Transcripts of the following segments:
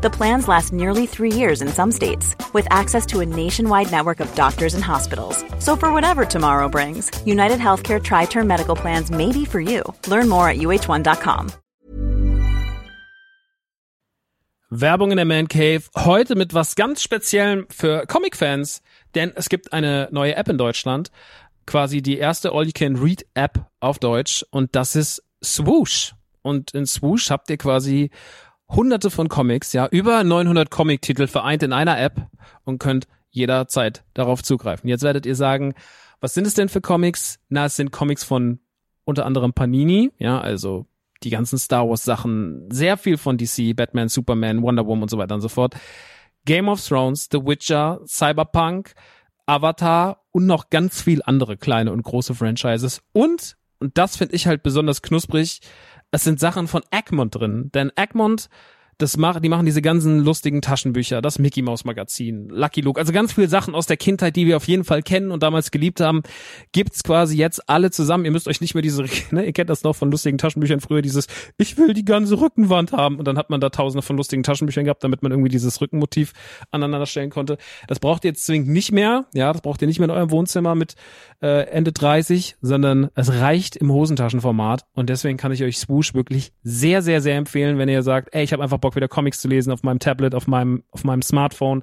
The plans last nearly three years in some states, with access to a nationwide network of doctors and hospitals. So, for whatever tomorrow brings, United Healthcare Tri Term Medical Plans may be for you. Learn more at uh1.com. Werbung in der Man Cave. Heute mit was ganz Speziellem für Comic-Fans, denn es gibt eine neue App in Deutschland. Quasi die erste All-You-Can-Read-App auf Deutsch und das ist Swoosh. Und in Swoosh habt ihr quasi hunderte von Comics, ja, über 900 Comic-Titel vereint in einer App und könnt jederzeit darauf zugreifen. Jetzt werdet ihr sagen, was sind es denn für Comics? Na, es sind Comics von unter anderem Panini, ja, also die ganzen Star Wars Sachen, sehr viel von DC, Batman, Superman, Wonder Woman und so weiter und so fort. Game of Thrones, The Witcher, Cyberpunk, Avatar und noch ganz viel andere kleine und große Franchises. Und, und das finde ich halt besonders knusprig, es sind Sachen von Egmont drin. Denn Egmont das machen, die machen diese ganzen lustigen Taschenbücher, das Mickey Mouse Magazin, Lucky Luke, also ganz viele Sachen aus der Kindheit, die wir auf jeden Fall kennen und damals geliebt haben, gibt's quasi jetzt alle zusammen. Ihr müsst euch nicht mehr diese, ne, ihr kennt das noch von lustigen Taschenbüchern früher, dieses, ich will die ganze Rückenwand haben und dann hat man da tausende von lustigen Taschenbüchern gehabt, damit man irgendwie dieses Rückenmotiv aneinander stellen konnte. Das braucht ihr jetzt zwingend nicht mehr, ja, das braucht ihr nicht mehr in eurem Wohnzimmer mit äh, Ende 30, sondern es reicht im Hosentaschenformat und deswegen kann ich euch Swoosh wirklich sehr, sehr, sehr empfehlen, wenn ihr sagt, ey, ich habe einfach Bock wieder Comics zu lesen auf meinem Tablet, auf meinem, auf meinem Smartphone.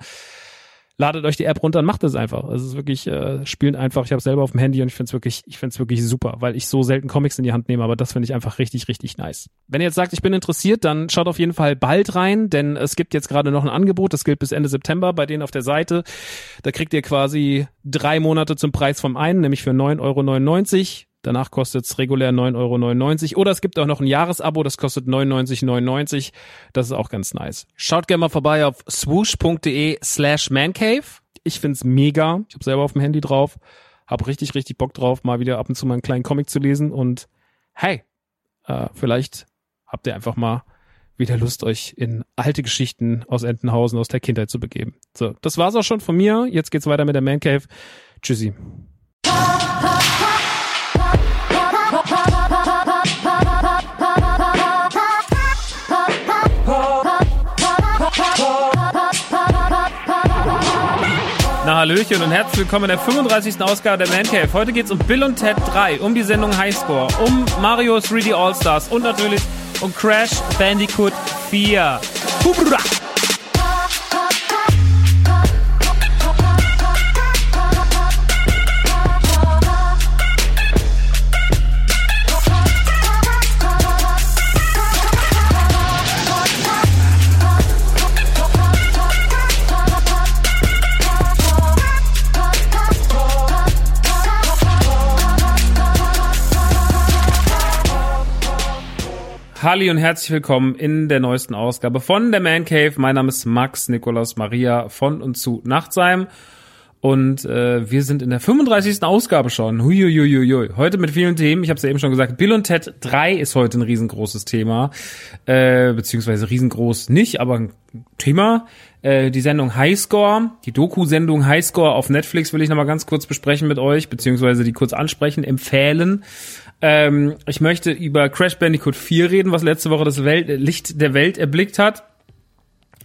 Ladet euch die App runter und macht es einfach. Es ist wirklich, äh, spielen einfach. Ich habe selber auf dem Handy und ich finde es wirklich, ich finde es wirklich super, weil ich so selten Comics in die Hand nehme, aber das finde ich einfach richtig, richtig nice. Wenn ihr jetzt sagt, ich bin interessiert, dann schaut auf jeden Fall bald rein, denn es gibt jetzt gerade noch ein Angebot, das gilt bis Ende September bei denen auf der Seite. Da kriegt ihr quasi drei Monate zum Preis vom einen, nämlich für 9,99 Euro. Danach kostet es regulär 9,99 Euro. Oder es gibt auch noch ein Jahresabo, das kostet 99,99. Das ist auch ganz nice. Schaut gerne mal vorbei auf swoosh.de slash mancave. Ich find's mega. Ich habe selber auf dem Handy drauf. Hab richtig, richtig Bock drauf, mal wieder ab und zu mal einen kleinen Comic zu lesen. Und hey, äh, vielleicht habt ihr einfach mal wieder Lust, euch in alte Geschichten aus Entenhausen, aus der Kindheit zu begeben. So, das war's auch schon von mir. Jetzt geht's weiter mit der Man Cave. Tschüssi. Hallöchen und herzlich willkommen in der 35. Ausgabe der Man Cave. Heute geht's um Bill und Ted 3, um die Sendung Highscore, um Mario 3D All-Stars und natürlich um Crash Bandicoot 4. Hurra! Halli und herzlich willkommen in der neuesten Ausgabe von der Man Cave. Mein Name ist Max Nikolaus Maria von und zu Nachtsheim. Und äh, wir sind in der 35. Ausgabe schon. Huiuiuiui. Heute mit vielen Themen. Ich habe es ja eben schon gesagt. Bill und Ted 3 ist heute ein riesengroßes Thema. Äh, beziehungsweise riesengroß nicht, aber ein Thema. Äh, die Sendung Highscore, die Doku-Sendung Highscore auf Netflix will ich nochmal ganz kurz besprechen mit euch, beziehungsweise die kurz ansprechen, empfehlen. Ähm, ich möchte über Crash Bandicoot 4 reden, was letzte Woche das Welt, Licht der Welt erblickt hat.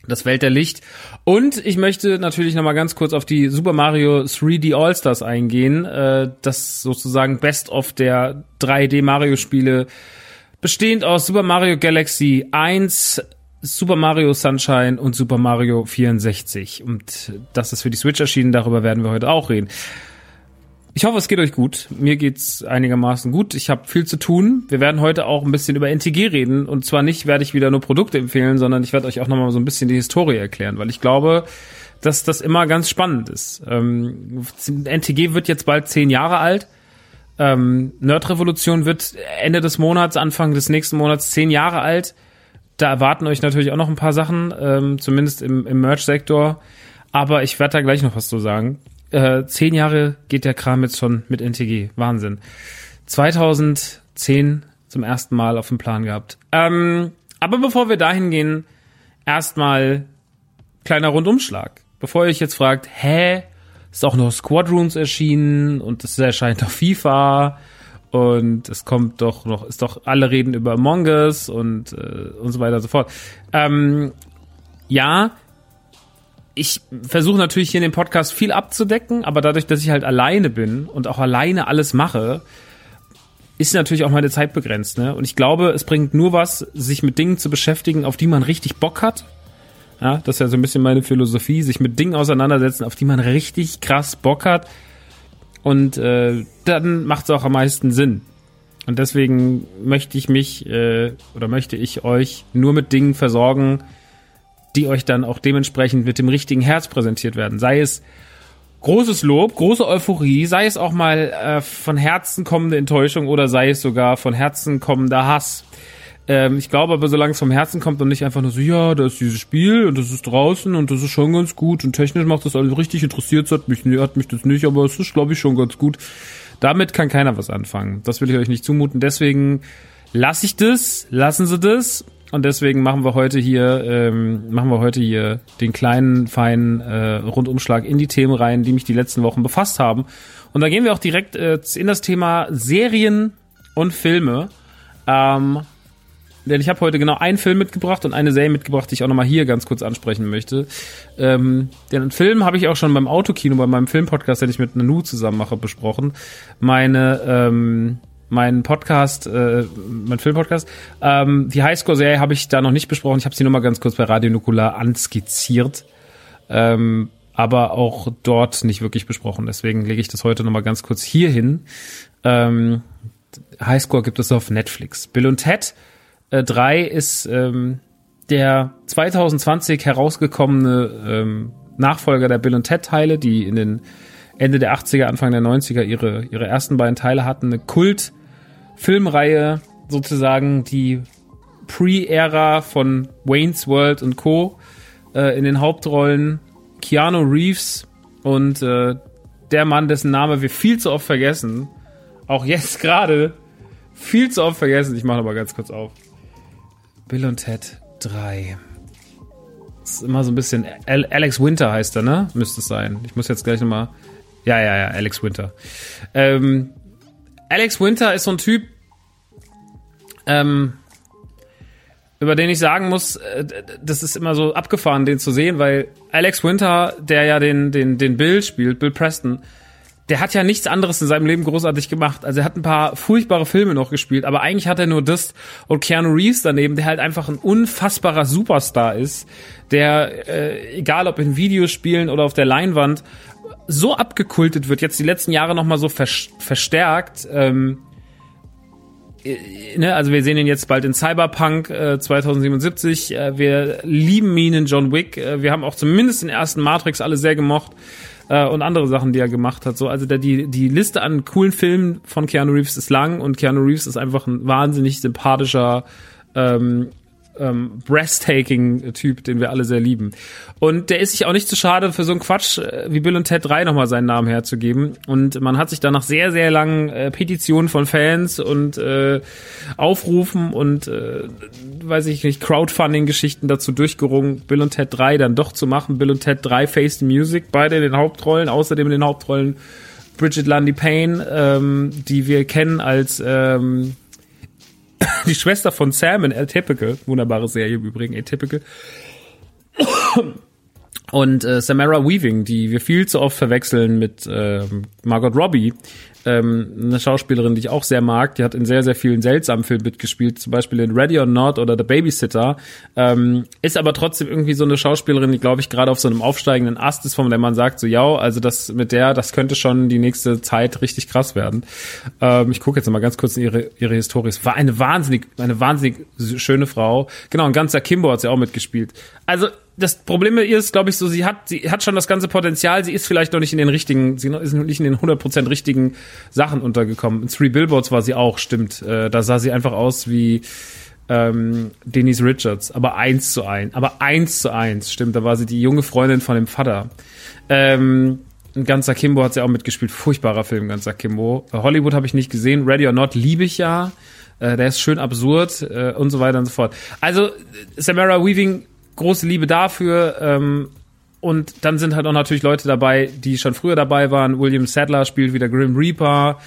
Das Welt der Licht. Und ich möchte natürlich nochmal ganz kurz auf die Super Mario 3D All-Stars eingehen. Äh, das sozusagen Best of der 3D Mario Spiele. Bestehend aus Super Mario Galaxy 1, Super Mario Sunshine und Super Mario 64. Und das ist für die Switch erschienen, darüber werden wir heute auch reden. Ich hoffe, es geht euch gut. Mir geht's einigermaßen gut. Ich habe viel zu tun. Wir werden heute auch ein bisschen über NTG reden. Und zwar nicht werde ich wieder nur Produkte empfehlen, sondern ich werde euch auch nochmal so ein bisschen die Historie erklären, weil ich glaube, dass das immer ganz spannend ist. Ähm, NTG wird jetzt bald zehn Jahre alt. Ähm, Nerd-Revolution wird Ende des Monats, Anfang des nächsten Monats zehn Jahre alt. Da erwarten euch natürlich auch noch ein paar Sachen, ähm, zumindest im, im Merch-Sektor. Aber ich werde da gleich noch was zu sagen äh, zehn Jahre geht der Kram jetzt schon mit NTG. Wahnsinn. 2010 zum ersten Mal auf dem Plan gehabt. Ähm, aber bevor wir dahin gehen, erstmal kleiner Rundumschlag. Bevor ihr euch jetzt fragt, hä, ist auch noch Squadrons erschienen und es erscheint auf FIFA und es kommt doch noch, ist doch alle reden über Among Us und, äh, und so weiter und so fort. Ähm, ja, ich versuche natürlich hier in dem Podcast viel abzudecken, aber dadurch, dass ich halt alleine bin und auch alleine alles mache, ist natürlich auch meine Zeit begrenzt. Ne? Und ich glaube, es bringt nur was, sich mit Dingen zu beschäftigen, auf die man richtig Bock hat. Ja, das ist ja so ein bisschen meine Philosophie, sich mit Dingen auseinandersetzen, auf die man richtig krass Bock hat. Und äh, dann macht es auch am meisten Sinn. Und deswegen möchte ich mich äh, oder möchte ich euch nur mit Dingen versorgen, die euch dann auch dementsprechend mit dem richtigen Herz präsentiert werden. Sei es großes Lob, große Euphorie, sei es auch mal äh, von Herzen kommende Enttäuschung oder sei es sogar von Herzen kommender Hass. Ähm, ich glaube aber, solange es vom Herzen kommt und nicht einfach nur so, ja, da ist dieses Spiel und das ist draußen und das ist schon ganz gut und technisch macht das alles richtig interessiert, hat mich, hat mich das nicht, aber es ist, glaube ich, schon ganz gut. Damit kann keiner was anfangen. Das will ich euch nicht zumuten. Deswegen lasse ich das, lassen Sie das und deswegen machen wir heute hier, ähm, machen wir heute hier den kleinen, feinen äh, Rundumschlag in die Themen rein, die mich die letzten Wochen befasst haben. Und da gehen wir auch direkt äh, in das Thema Serien und Filme. Ähm, denn ich habe heute genau einen Film mitgebracht und eine Serie mitgebracht, die ich auch nochmal hier ganz kurz ansprechen möchte. Ähm, den Film habe ich auch schon beim Autokino, bei meinem Filmpodcast, den ich mit Nanu zusammen mache, besprochen. Meine ähm, mein Podcast, äh, mein Filmpodcast. Ähm, die Highscore-Serie habe ich da noch nicht besprochen. Ich habe sie nur mal ganz kurz bei Radio Nukular anskizziert. Ähm, aber auch dort nicht wirklich besprochen. Deswegen lege ich das heute noch mal ganz kurz hier hin. Ähm, Highscore gibt es auf Netflix. Bill und Ted äh, 3 ist ähm, der 2020 herausgekommene ähm, Nachfolger der Bill und Ted Teile, die in den Ende der 80er, Anfang der 90er ihre, ihre ersten beiden Teile hatten. Eine Kult- Filmreihe sozusagen die Pre-Ära von Wayne's World und Co. Äh, in den Hauptrollen Keanu Reeves und äh, der Mann, dessen Name wir viel zu oft vergessen, auch jetzt gerade viel zu oft vergessen. Ich mache noch mal ganz kurz auf. Bill und Ted 3. Das ist immer so ein bisschen Alex Winter heißt er, ne? Müsste es sein. Ich muss jetzt gleich noch mal Ja, ja, ja, Alex Winter. Ähm, Alex Winter ist so ein Typ, ähm, über den ich sagen muss, äh, das ist immer so abgefahren, den zu sehen, weil Alex Winter, der ja den, den, den Bill spielt, Bill Preston, der hat ja nichts anderes in seinem Leben großartig gemacht. Also er hat ein paar furchtbare Filme noch gespielt, aber eigentlich hat er nur das und Keanu Reeves daneben, der halt einfach ein unfassbarer Superstar ist, der, äh, egal ob in Videospielen oder auf der Leinwand, so abgekultet wird, jetzt die letzten Jahre nochmal so verstärkt. Ähm, äh, ne, also wir sehen ihn jetzt bald in Cyberpunk äh, 2077. Äh, wir lieben ihn in John Wick. Äh, wir haben auch zumindest den ersten Matrix alle sehr gemocht äh, und andere Sachen, die er gemacht hat. So, also der, die die Liste an coolen Filmen von Keanu Reeves ist lang und Keanu Reeves ist einfach ein wahnsinnig sympathischer ähm, ähm, breathtaking Typ, den wir alle sehr lieben. Und der ist sich auch nicht zu schade für so einen Quatsch äh, wie Bill und Ted 3 nochmal seinen Namen herzugeben. Und man hat sich da nach sehr, sehr langen äh, Petitionen von Fans und äh, Aufrufen und äh, weiß ich nicht, Crowdfunding-Geschichten dazu durchgerungen, Bill und Ted 3 dann doch zu machen. Bill und Ted 3 Face the Music, beide in den Hauptrollen, außerdem in den Hauptrollen Bridget Lundy Payne, ähm, die wir kennen als ähm, die Schwester von Sam in Atypical, wunderbare Serie im Übrigen, Atypical. Und äh, Samara Weaving, die wir viel zu oft verwechseln mit ähm, Margot Robbie, ähm, eine Schauspielerin, die ich auch sehr mag. Die hat in sehr, sehr vielen seltsamen Filmen mitgespielt, zum Beispiel in Ready or Not oder The Babysitter. Ähm, ist aber trotzdem irgendwie so eine Schauspielerin, die, glaube ich, gerade auf so einem aufsteigenden Ast ist, von der man sagt, so, ja, also das mit der, das könnte schon die nächste Zeit richtig krass werden. Ähm, ich gucke jetzt mal ganz kurz in ihre, ihre Historie. Es war eine wahnsinnig, eine wahnsinnig schöne Frau. Genau, ein ganzer Kimbo hat sie auch mitgespielt. Also, das Problem ist, glaube ich, so, sie hat, sie hat schon das ganze Potenzial, sie ist vielleicht noch nicht in den richtigen, sie ist noch nicht in den 100% richtigen Sachen untergekommen. In Three Billboards war sie auch, stimmt. Äh, da sah sie einfach aus wie ähm, Denise Richards, aber eins zu eins, aber eins zu eins, stimmt. Da war sie die junge Freundin von dem Vater. Ähm, ein ganzer Kimbo hat sie auch mitgespielt. Furchtbarer Film, ganzer Kimbo. Hollywood habe ich nicht gesehen. Ready or Not liebe ich ja. Äh, der ist schön absurd äh, und so weiter und so fort. Also Samara Weaving, große Liebe dafür. Ähm, und dann sind halt auch natürlich Leute dabei, die schon früher dabei waren. William Sadler spielt wieder Grim Reaper.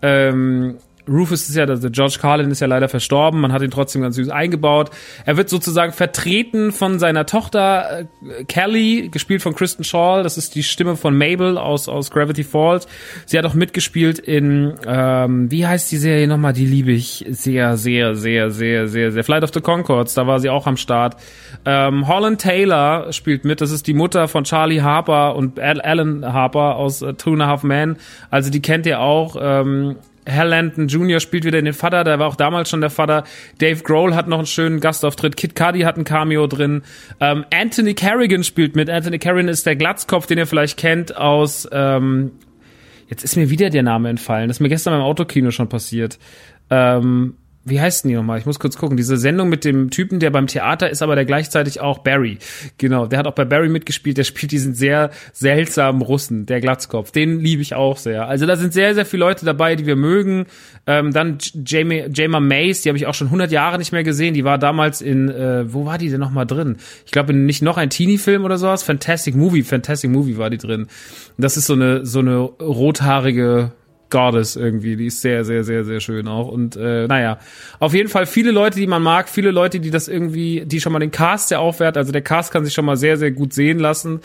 Ähm, Rufus ist ja, also George Carlin ist ja leider verstorben, man hat ihn trotzdem ganz süß eingebaut. Er wird sozusagen vertreten von seiner Tochter äh, Kelly, gespielt von Kristen Shaw, das ist die Stimme von Mabel aus, aus Gravity Falls. Sie hat auch mitgespielt in, ähm, wie heißt die Serie nochmal, die liebe ich sehr, sehr, sehr, sehr, sehr, sehr. Flight of the Concords, da war sie auch am Start. Ähm, Holland Taylor spielt mit, das ist die Mutter von Charlie Harper und Alan Harper aus uh, Two and a Half Men, also die kennt ihr auch. Ähm, Hal Landon Jr. spielt wieder den Vater, der war auch damals schon der Vater. Dave Grohl hat noch einen schönen Gastauftritt. Kid Cudi hat ein Cameo drin. Ähm, Anthony Carrigan spielt mit. Anthony Carrigan ist der Glatzkopf, den ihr vielleicht kennt aus. Ähm, jetzt ist mir wieder der Name entfallen. Das ist mir gestern beim Autokino schon passiert. Ähm, wie heißt denn die nochmal? Ich muss kurz gucken. Diese Sendung mit dem Typen, der beim Theater ist, aber der gleichzeitig auch Barry. Genau, der hat auch bei Barry mitgespielt. Der spielt diesen sehr seltsamen Russen, der Glatzkopf. Den liebe ich auch sehr. Also da sind sehr, sehr viele Leute dabei, die wir mögen. Ähm, dann Jamie, Jama Mace, die habe ich auch schon 100 Jahre nicht mehr gesehen. Die war damals in, äh, wo war die denn nochmal drin? Ich glaube, nicht noch ein Teenie-Film oder sowas. Fantastic Movie, Fantastic Movie war die drin. das ist so eine, so eine rothaarige Goddess irgendwie. Die ist sehr, sehr, sehr, sehr schön auch. Und äh, naja, auf jeden Fall viele Leute, die man mag, viele Leute, die das irgendwie, die schon mal den Cast sehr aufwerten. Also der Cast kann sich schon mal sehr, sehr gut sehen lassen.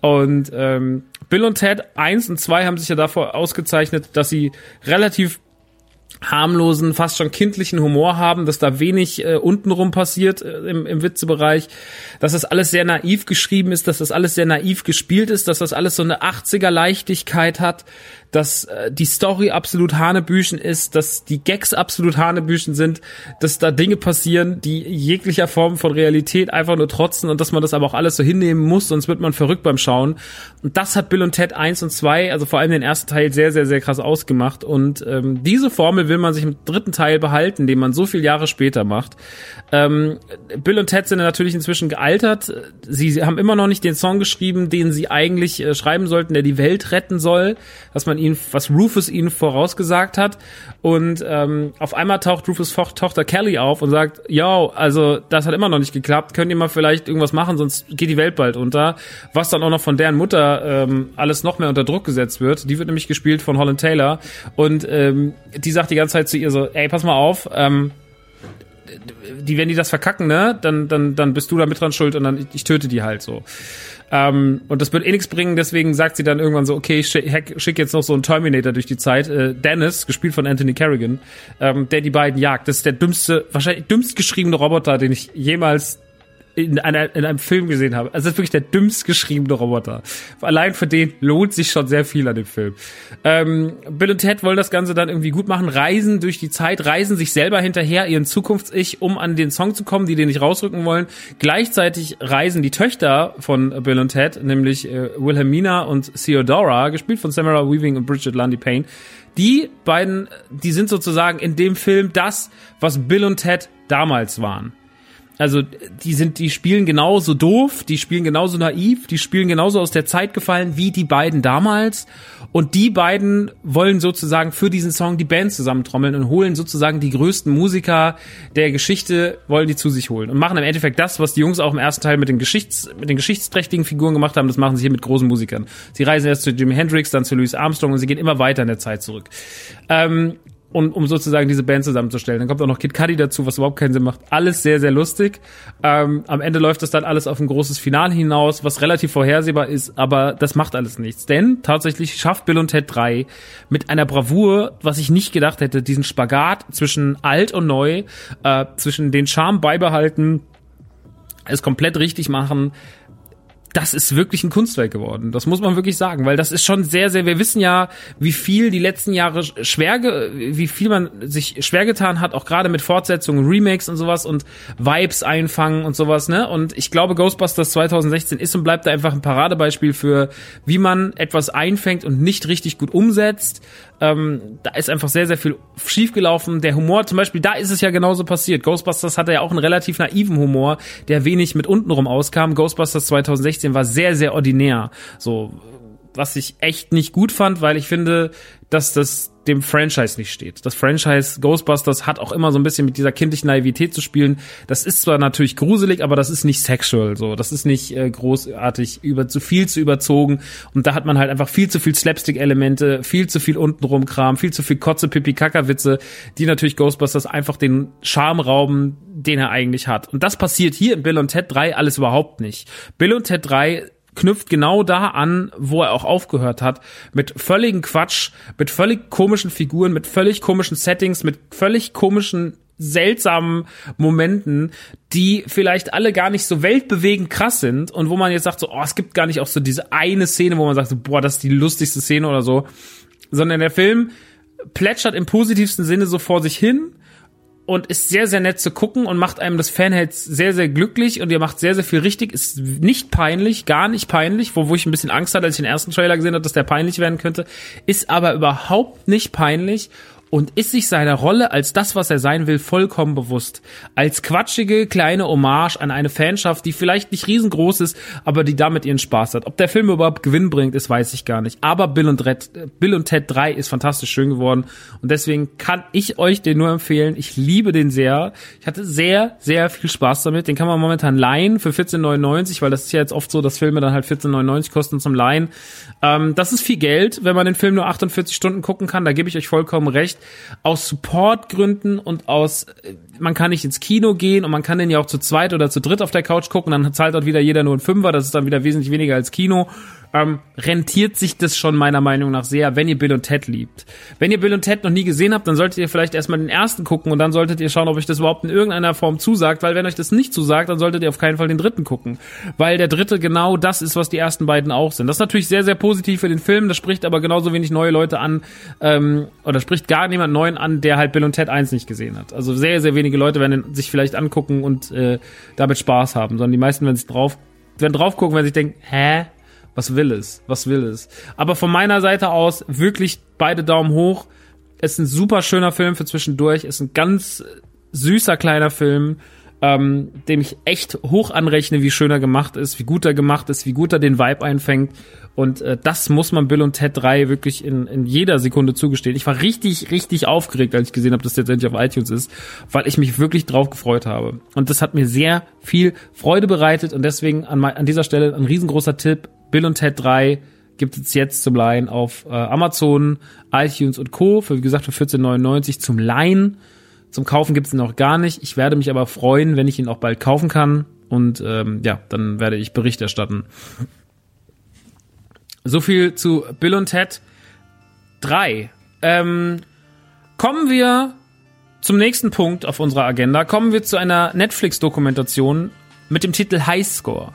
Und ähm, Bill und Ted 1 und 2 haben sich ja davor ausgezeichnet, dass sie relativ harmlosen, fast schon kindlichen Humor haben, dass da wenig äh, untenrum passiert äh, im, im Witzebereich, dass das alles sehr naiv geschrieben ist, dass das alles sehr naiv gespielt ist, dass das alles so eine 80er Leichtigkeit hat, dass äh, die Story absolut Hanebüchen ist, dass die Gags absolut Hanebüchen sind, dass da Dinge passieren, die jeglicher Form von Realität einfach nur trotzen und dass man das aber auch alles so hinnehmen muss, sonst wird man verrückt beim Schauen. Und das hat Bill und Ted 1 und 2, also vor allem den ersten Teil, sehr, sehr, sehr krass ausgemacht. Und ähm, diese Formel will man sich im dritten Teil behalten, den man so viele Jahre später macht. Ähm, Bill und Ted sind natürlich inzwischen gealtert. Sie haben immer noch nicht den Song geschrieben, den sie eigentlich äh, schreiben sollten, der die Welt retten soll, dass man ihn, was Rufus ihnen vorausgesagt hat. Und ähm, auf einmal taucht Rufus Tochter Kelly auf und sagt, yo, also das hat immer noch nicht geklappt, könnt ihr mal vielleicht irgendwas machen, sonst geht die Welt bald unter. Was dann auch noch von deren Mutter ähm, alles noch mehr unter Druck gesetzt wird. Die wird nämlich gespielt von Holland Taylor. Und ähm, die sagt die ganze Zeit zu ihr so, ey, pass mal auf, ähm, die, wenn die das verkacken, ne, dann, dann, dann bist du da mit dran schuld und dann ich töte die halt so. Ähm, und das wird eh nichts bringen, deswegen sagt sie dann irgendwann so, okay, ich schick, schick jetzt noch so einen Terminator durch die Zeit. Äh, Dennis, gespielt von Anthony Carrigan, ähm, der die beiden jagt. Das ist der dümmste, wahrscheinlich dümmst geschriebene Roboter, den ich jemals in, einer, in einem Film gesehen habe. Also das ist wirklich der dümmst geschriebene Roboter. Allein für den lohnt sich schon sehr viel an dem Film. Ähm, Bill und Ted wollen das Ganze dann irgendwie gut machen, reisen durch die Zeit, reisen sich selber hinterher, ihren Zukunfts-Ich, um an den Song zu kommen, die den nicht rausrücken wollen. Gleichzeitig reisen die Töchter von Bill und Ted, nämlich äh, Wilhelmina und Theodora, gespielt von Samara Weaving und Bridget Lundy Payne. Die beiden, die sind sozusagen in dem Film das, was Bill und Ted damals waren. Also die sind, die spielen genauso doof, die spielen genauso naiv, die spielen genauso aus der Zeit gefallen wie die beiden damals. Und die beiden wollen sozusagen für diesen Song die Band zusammentrommeln und holen sozusagen die größten Musiker der Geschichte, wollen die zu sich holen. Und machen im Endeffekt das, was die Jungs auch im ersten Teil mit den, Geschichts-, mit den geschichtsträchtigen Figuren gemacht haben, das machen sie hier mit großen Musikern. Sie reisen erst zu Jimi Hendrix, dann zu Louis Armstrong und sie gehen immer weiter in der Zeit zurück. Ähm, um, um sozusagen diese Band zusammenzustellen. Dann kommt auch noch Kid Cudi dazu, was überhaupt keinen Sinn macht. Alles sehr, sehr lustig. Ähm, am Ende läuft das dann alles auf ein großes Finale hinaus, was relativ vorhersehbar ist, aber das macht alles nichts. Denn tatsächlich schafft Bill und Ted 3 mit einer Bravour, was ich nicht gedacht hätte, diesen Spagat zwischen alt und neu, äh, zwischen den Charme beibehalten, es komplett richtig machen, das ist wirklich ein Kunstwerk geworden. Das muss man wirklich sagen, weil das ist schon sehr, sehr, wir wissen ja, wie viel die letzten Jahre schwer, wie viel man sich schwer getan hat, auch gerade mit Fortsetzungen, Remakes und sowas und Vibes einfangen und sowas, ne? Und ich glaube, Ghostbusters 2016 ist und bleibt da einfach ein Paradebeispiel für, wie man etwas einfängt und nicht richtig gut umsetzt. Ähm, da ist einfach sehr, sehr viel schiefgelaufen. Der Humor zum Beispiel, da ist es ja genauso passiert. Ghostbusters hatte ja auch einen relativ naiven Humor, der wenig mit untenrum auskam. Ghostbusters 2016 war sehr, sehr ordinär. So was ich echt nicht gut fand, weil ich finde, dass das dem Franchise nicht steht. Das Franchise Ghostbusters hat auch immer so ein bisschen mit dieser kindlichen Naivität zu spielen. Das ist zwar natürlich gruselig, aber das ist nicht sexual so. Das ist nicht äh, großartig über zu viel zu überzogen und da hat man halt einfach viel zu viel Slapstick Elemente, viel zu viel untenrum Kram, viel zu viel Kotze Pipi Kaka Witze, die natürlich Ghostbusters einfach den Charme rauben, den er eigentlich hat. Und das passiert hier in Bill und Ted 3 alles überhaupt nicht. Bill und Ted 3 knüpft genau da an, wo er auch aufgehört hat, mit völligen Quatsch, mit völlig komischen Figuren, mit völlig komischen Settings, mit völlig komischen seltsamen Momenten, die vielleicht alle gar nicht so weltbewegend krass sind und wo man jetzt sagt so, oh, es gibt gar nicht auch so diese eine Szene, wo man sagt so, boah, das ist die lustigste Szene oder so, sondern der Film plätschert im positivsten Sinne so vor sich hin und ist sehr, sehr nett zu gucken und macht einem das Fanherz sehr, sehr glücklich und ihr macht sehr, sehr viel richtig. Ist nicht peinlich, gar nicht peinlich, wo, wo ich ein bisschen Angst hatte, als ich den ersten Trailer gesehen habe, dass der peinlich werden könnte. Ist aber überhaupt nicht peinlich und ist sich seiner Rolle als das, was er sein will, vollkommen bewusst. Als quatschige kleine Hommage an eine Fanschaft, die vielleicht nicht riesengroß ist, aber die damit ihren Spaß hat. Ob der Film überhaupt Gewinn bringt, ist weiß ich gar nicht. Aber Bill und, Red, Bill und Ted 3 ist fantastisch schön geworden und deswegen kann ich euch den nur empfehlen. Ich liebe den sehr. Ich hatte sehr, sehr viel Spaß damit. Den kann man momentan leihen für 14,99, weil das ist ja jetzt oft so, dass Filme dann halt 14,99 kosten zum Leihen. Ähm, das ist viel Geld, wenn man den Film nur 48 Stunden gucken kann. Da gebe ich euch vollkommen recht aus Supportgründen und aus, man kann nicht ins Kino gehen und man kann den ja auch zu zweit oder zu dritt auf der Couch gucken, dann zahlt dort wieder jeder nur ein Fünfer, das ist dann wieder wesentlich weniger als Kino ähm, rentiert sich das schon meiner Meinung nach sehr, wenn ihr Bill und Ted liebt. Wenn ihr Bill und Ted noch nie gesehen habt, dann solltet ihr vielleicht erstmal den ersten gucken und dann solltet ihr schauen, ob euch das überhaupt in irgendeiner Form zusagt, weil wenn euch das nicht zusagt, dann solltet ihr auf keinen Fall den dritten gucken, weil der dritte genau das ist, was die ersten beiden auch sind. Das ist natürlich sehr, sehr positiv für den Film, das spricht aber genauso wenig neue Leute an, ähm, oder spricht gar niemand Neuen an, der halt Bill und Ted 1 nicht gesehen hat. Also sehr, sehr wenige Leute werden sich vielleicht angucken und äh, damit Spaß haben, sondern die meisten werden sich drauf, werden drauf gucken, wenn sie sich denken, hä? Was will es? Was will es? Aber von meiner Seite aus wirklich beide Daumen hoch. Es ist ein super schöner Film für zwischendurch. Es ist ein ganz süßer kleiner Film, ähm, dem ich echt hoch anrechne, wie schön er gemacht ist, wie gut er gemacht ist, wie gut er den Vibe einfängt. Und äh, das muss man Bill und Ted 3 wirklich in, in jeder Sekunde zugestehen. Ich war richtig, richtig aufgeregt, als ich gesehen habe, dass das jetzt endlich auf iTunes ist, weil ich mich wirklich drauf gefreut habe. Und das hat mir sehr viel Freude bereitet und deswegen an, an dieser Stelle ein riesengroßer Tipp. Bill und Ted 3 gibt es jetzt zum Leihen auf äh, Amazon, iTunes und Co. Für, wie gesagt, für 14,99 zum Leihen. Zum Kaufen gibt es ihn noch gar nicht. Ich werde mich aber freuen, wenn ich ihn auch bald kaufen kann. Und ähm, ja, dann werde ich Bericht erstatten. So viel zu Bill und Ted 3. Ähm, kommen wir zum nächsten Punkt auf unserer Agenda. Kommen wir zu einer Netflix-Dokumentation mit dem Titel Highscore.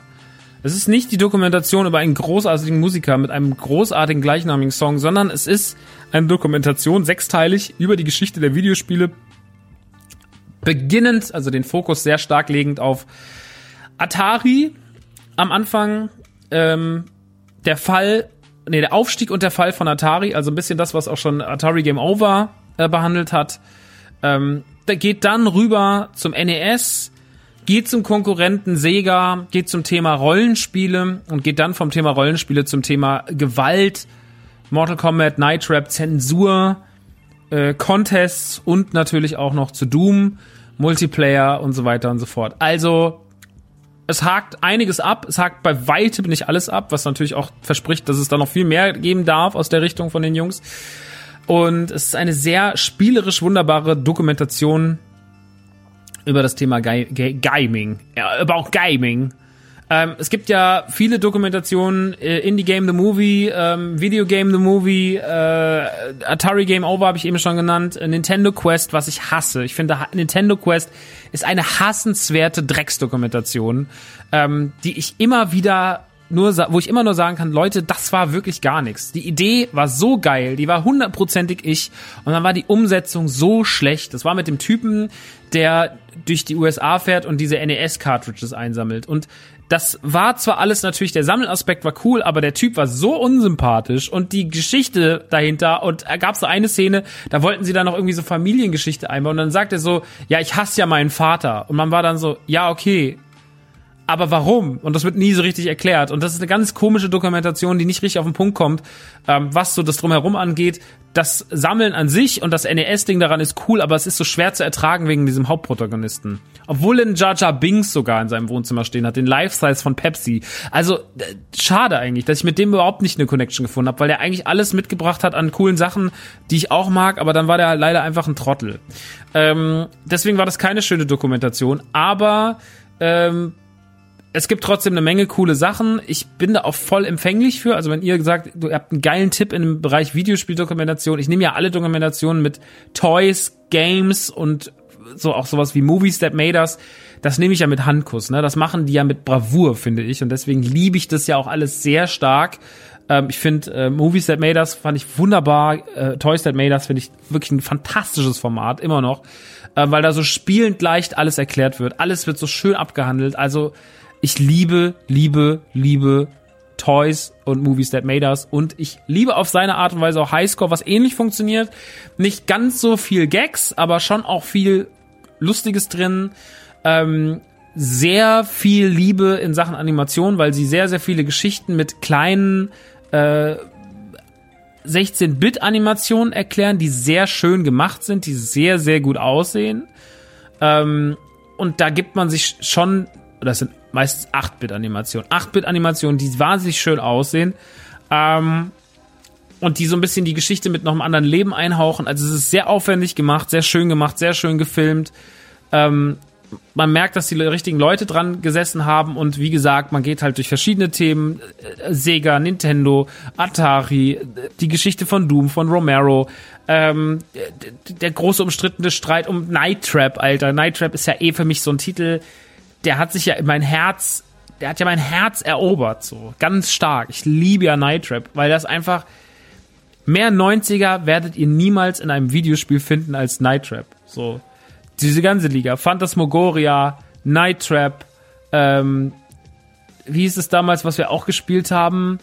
Es ist nicht die Dokumentation über einen großartigen Musiker mit einem großartigen gleichnamigen Song, sondern es ist eine Dokumentation sechsteilig über die Geschichte der Videospiele. Beginnend, also den Fokus sehr stark legend auf Atari am Anfang, ähm, der Fall, nee, der Aufstieg und der Fall von Atari, also ein bisschen das, was auch schon Atari Game Over äh, behandelt hat. Ähm, der geht dann rüber zum NES, geht zum Konkurrenten Sega, geht zum Thema Rollenspiele und geht dann vom Thema Rollenspiele zum Thema Gewalt, Mortal Kombat, Night Trap, Zensur, äh, Contests und natürlich auch noch zu Doom, Multiplayer und so weiter und so fort. Also es hakt einiges ab, es hakt bei weitem nicht alles ab, was natürlich auch verspricht, dass es da noch viel mehr geben darf aus der Richtung von den Jungs. Und es ist eine sehr spielerisch wunderbare Dokumentation über das Thema Gaming, ja, aber auch Gaming. Ähm, es gibt ja viele Dokumentationen, äh, Indie Game the Movie, ähm, Video Game the Movie, äh, Atari Game Over habe ich eben schon genannt, äh, Nintendo Quest, was ich hasse. Ich finde, Nintendo Quest ist eine hassenswerte Drecksdokumentation, ähm, die ich immer wieder nur, wo ich immer nur sagen kann, Leute, das war wirklich gar nichts. Die Idee war so geil, die war hundertprozentig ich und dann war die Umsetzung so schlecht. Das war mit dem Typen, der durch die USA fährt und diese NES-Cartridges einsammelt. Und das war zwar alles natürlich, der Sammelaspekt war cool, aber der Typ war so unsympathisch und die Geschichte dahinter und gab so eine Szene, da wollten sie dann noch irgendwie so Familiengeschichte einbauen und dann sagt er so, ja, ich hasse ja meinen Vater. Und man war dann so, ja, okay, aber warum? Und das wird nie so richtig erklärt. Und das ist eine ganz komische Dokumentation, die nicht richtig auf den Punkt kommt, ähm, was so das drumherum angeht. Das Sammeln an sich und das NES-Ding daran ist cool, aber es ist so schwer zu ertragen wegen diesem Hauptprotagonisten. Obwohl ein Jar Jar Binks sogar in seinem Wohnzimmer stehen hat, den Life-Size von Pepsi. Also äh, schade eigentlich, dass ich mit dem überhaupt nicht eine Connection gefunden habe, weil der eigentlich alles mitgebracht hat an coolen Sachen, die ich auch mag, aber dann war der leider einfach ein Trottel. Ähm, deswegen war das keine schöne Dokumentation, aber ähm, es gibt trotzdem eine Menge coole Sachen. Ich bin da auch voll empfänglich für. Also wenn ihr gesagt, du habt einen geilen Tipp im Bereich Videospieldokumentation. Ich nehme ja alle Dokumentationen mit Toys, Games und so auch sowas wie Movies That Made Us. Das nehme ich ja mit Handkuss. Ne? Das machen die ja mit Bravour, finde ich. Und deswegen liebe ich das ja auch alles sehr stark. Ähm, ich finde äh, Movies That Made Us fand ich wunderbar. Äh, Toys That Made Us finde ich wirklich ein fantastisches Format, immer noch. Äh, weil da so spielend leicht alles erklärt wird. Alles wird so schön abgehandelt. Also ich liebe, liebe, liebe Toys und Movies That Made Us und ich liebe auf seine Art und Weise auch Highscore, was ähnlich funktioniert. Nicht ganz so viel Gags, aber schon auch viel Lustiges drin. Ähm, sehr viel Liebe in Sachen Animation, weil sie sehr, sehr viele Geschichten mit kleinen äh, 16-Bit-Animationen erklären, die sehr schön gemacht sind, die sehr, sehr gut aussehen. Ähm, und da gibt man sich schon, das sind meistens 8-Bit-Animationen. 8-Bit-Animationen, die wahnsinnig schön aussehen. Ähm, und die so ein bisschen die Geschichte mit noch einem anderen Leben einhauchen. Also es ist sehr aufwendig gemacht, sehr schön gemacht, sehr schön gefilmt. Ähm, man merkt, dass die richtigen Leute dran gesessen haben und wie gesagt, man geht halt durch verschiedene Themen. Äh, Sega, Nintendo, Atari, die Geschichte von Doom, von Romero, ähm, der große umstrittene Streit um Night Trap, Alter. Night Trap ist ja eh für mich so ein Titel, der hat sich ja in mein Herz, der hat ja mein Herz erobert, so. Ganz stark. Ich liebe ja Night Trap, weil das einfach, mehr 90er werdet ihr niemals in einem Videospiel finden als Night Trap. So. Diese ganze Liga. Phantasmagoria, Night Trap, ähm, wie hieß es damals, was wir auch gespielt haben?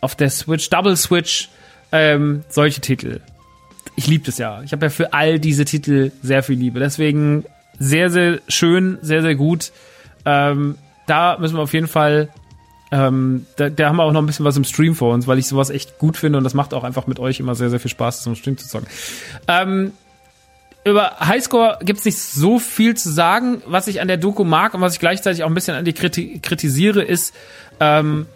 Auf der Switch, Double Switch, ähm, solche Titel. Ich liebe das ja. Ich habe ja für all diese Titel sehr viel Liebe. Deswegen sehr, sehr schön, sehr, sehr gut. Ähm, da müssen wir auf jeden Fall, ähm, da, da haben wir auch noch ein bisschen was im Stream vor uns, weil ich sowas echt gut finde und das macht auch einfach mit euch immer sehr, sehr viel Spaß, zum Stream zu zocken. Ähm, über Highscore gibt es nicht so viel zu sagen. Was ich an der Doku mag und was ich gleichzeitig auch ein bisschen an die kriti kritisiere, ist, ähm,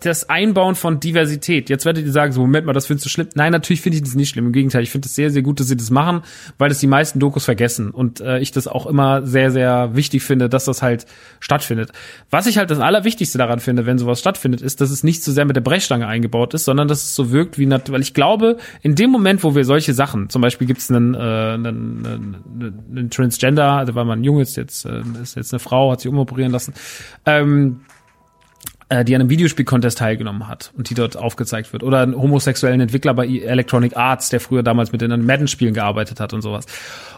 das Einbauen von Diversität. Jetzt werdet ihr sagen, so, Moment mal, das findest du schlimm. Nein, natürlich finde ich das nicht schlimm. Im Gegenteil, ich finde es sehr, sehr gut, dass sie das machen, weil das die meisten Dokus vergessen. Und äh, ich das auch immer sehr, sehr wichtig finde, dass das halt stattfindet. Was ich halt das Allerwichtigste daran finde, wenn sowas stattfindet, ist, dass es nicht so sehr mit der Brechstange eingebaut ist, sondern dass es so wirkt wie, weil ich glaube, in dem Moment, wo wir solche Sachen, zum Beispiel gibt es einen, äh, einen, einen, einen Transgender, also weil man jung ist, jetzt äh, ist jetzt eine Frau, hat sich umoperieren lassen, ähm, äh, die an einem Videospiel-Contest teilgenommen hat und die dort aufgezeigt wird. Oder einen homosexuellen Entwickler bei Electronic Arts, der früher damals mit den Madden-Spielen gearbeitet hat und sowas.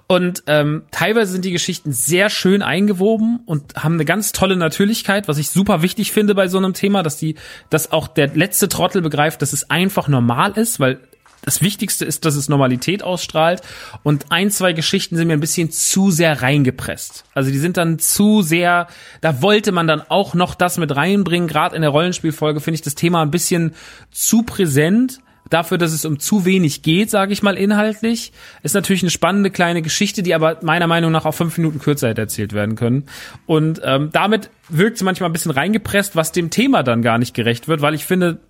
Und ähm, teilweise sind die Geschichten sehr schön eingewoben und haben eine ganz tolle Natürlichkeit, was ich super wichtig finde bei so einem Thema, dass die, dass auch der letzte Trottel begreift, dass es einfach normal ist, weil das Wichtigste ist, dass es Normalität ausstrahlt. Und ein, zwei Geschichten sind mir ein bisschen zu sehr reingepresst. Also die sind dann zu sehr, da wollte man dann auch noch das mit reinbringen. Gerade in der Rollenspielfolge finde ich das Thema ein bisschen zu präsent. Dafür, dass es um zu wenig geht, sage ich mal inhaltlich, ist natürlich eine spannende kleine Geschichte, die aber meiner Meinung nach auch fünf Minuten kürzer hätte erzählt werden können. Und ähm, damit wirkt es manchmal ein bisschen reingepresst, was dem Thema dann gar nicht gerecht wird, weil ich finde,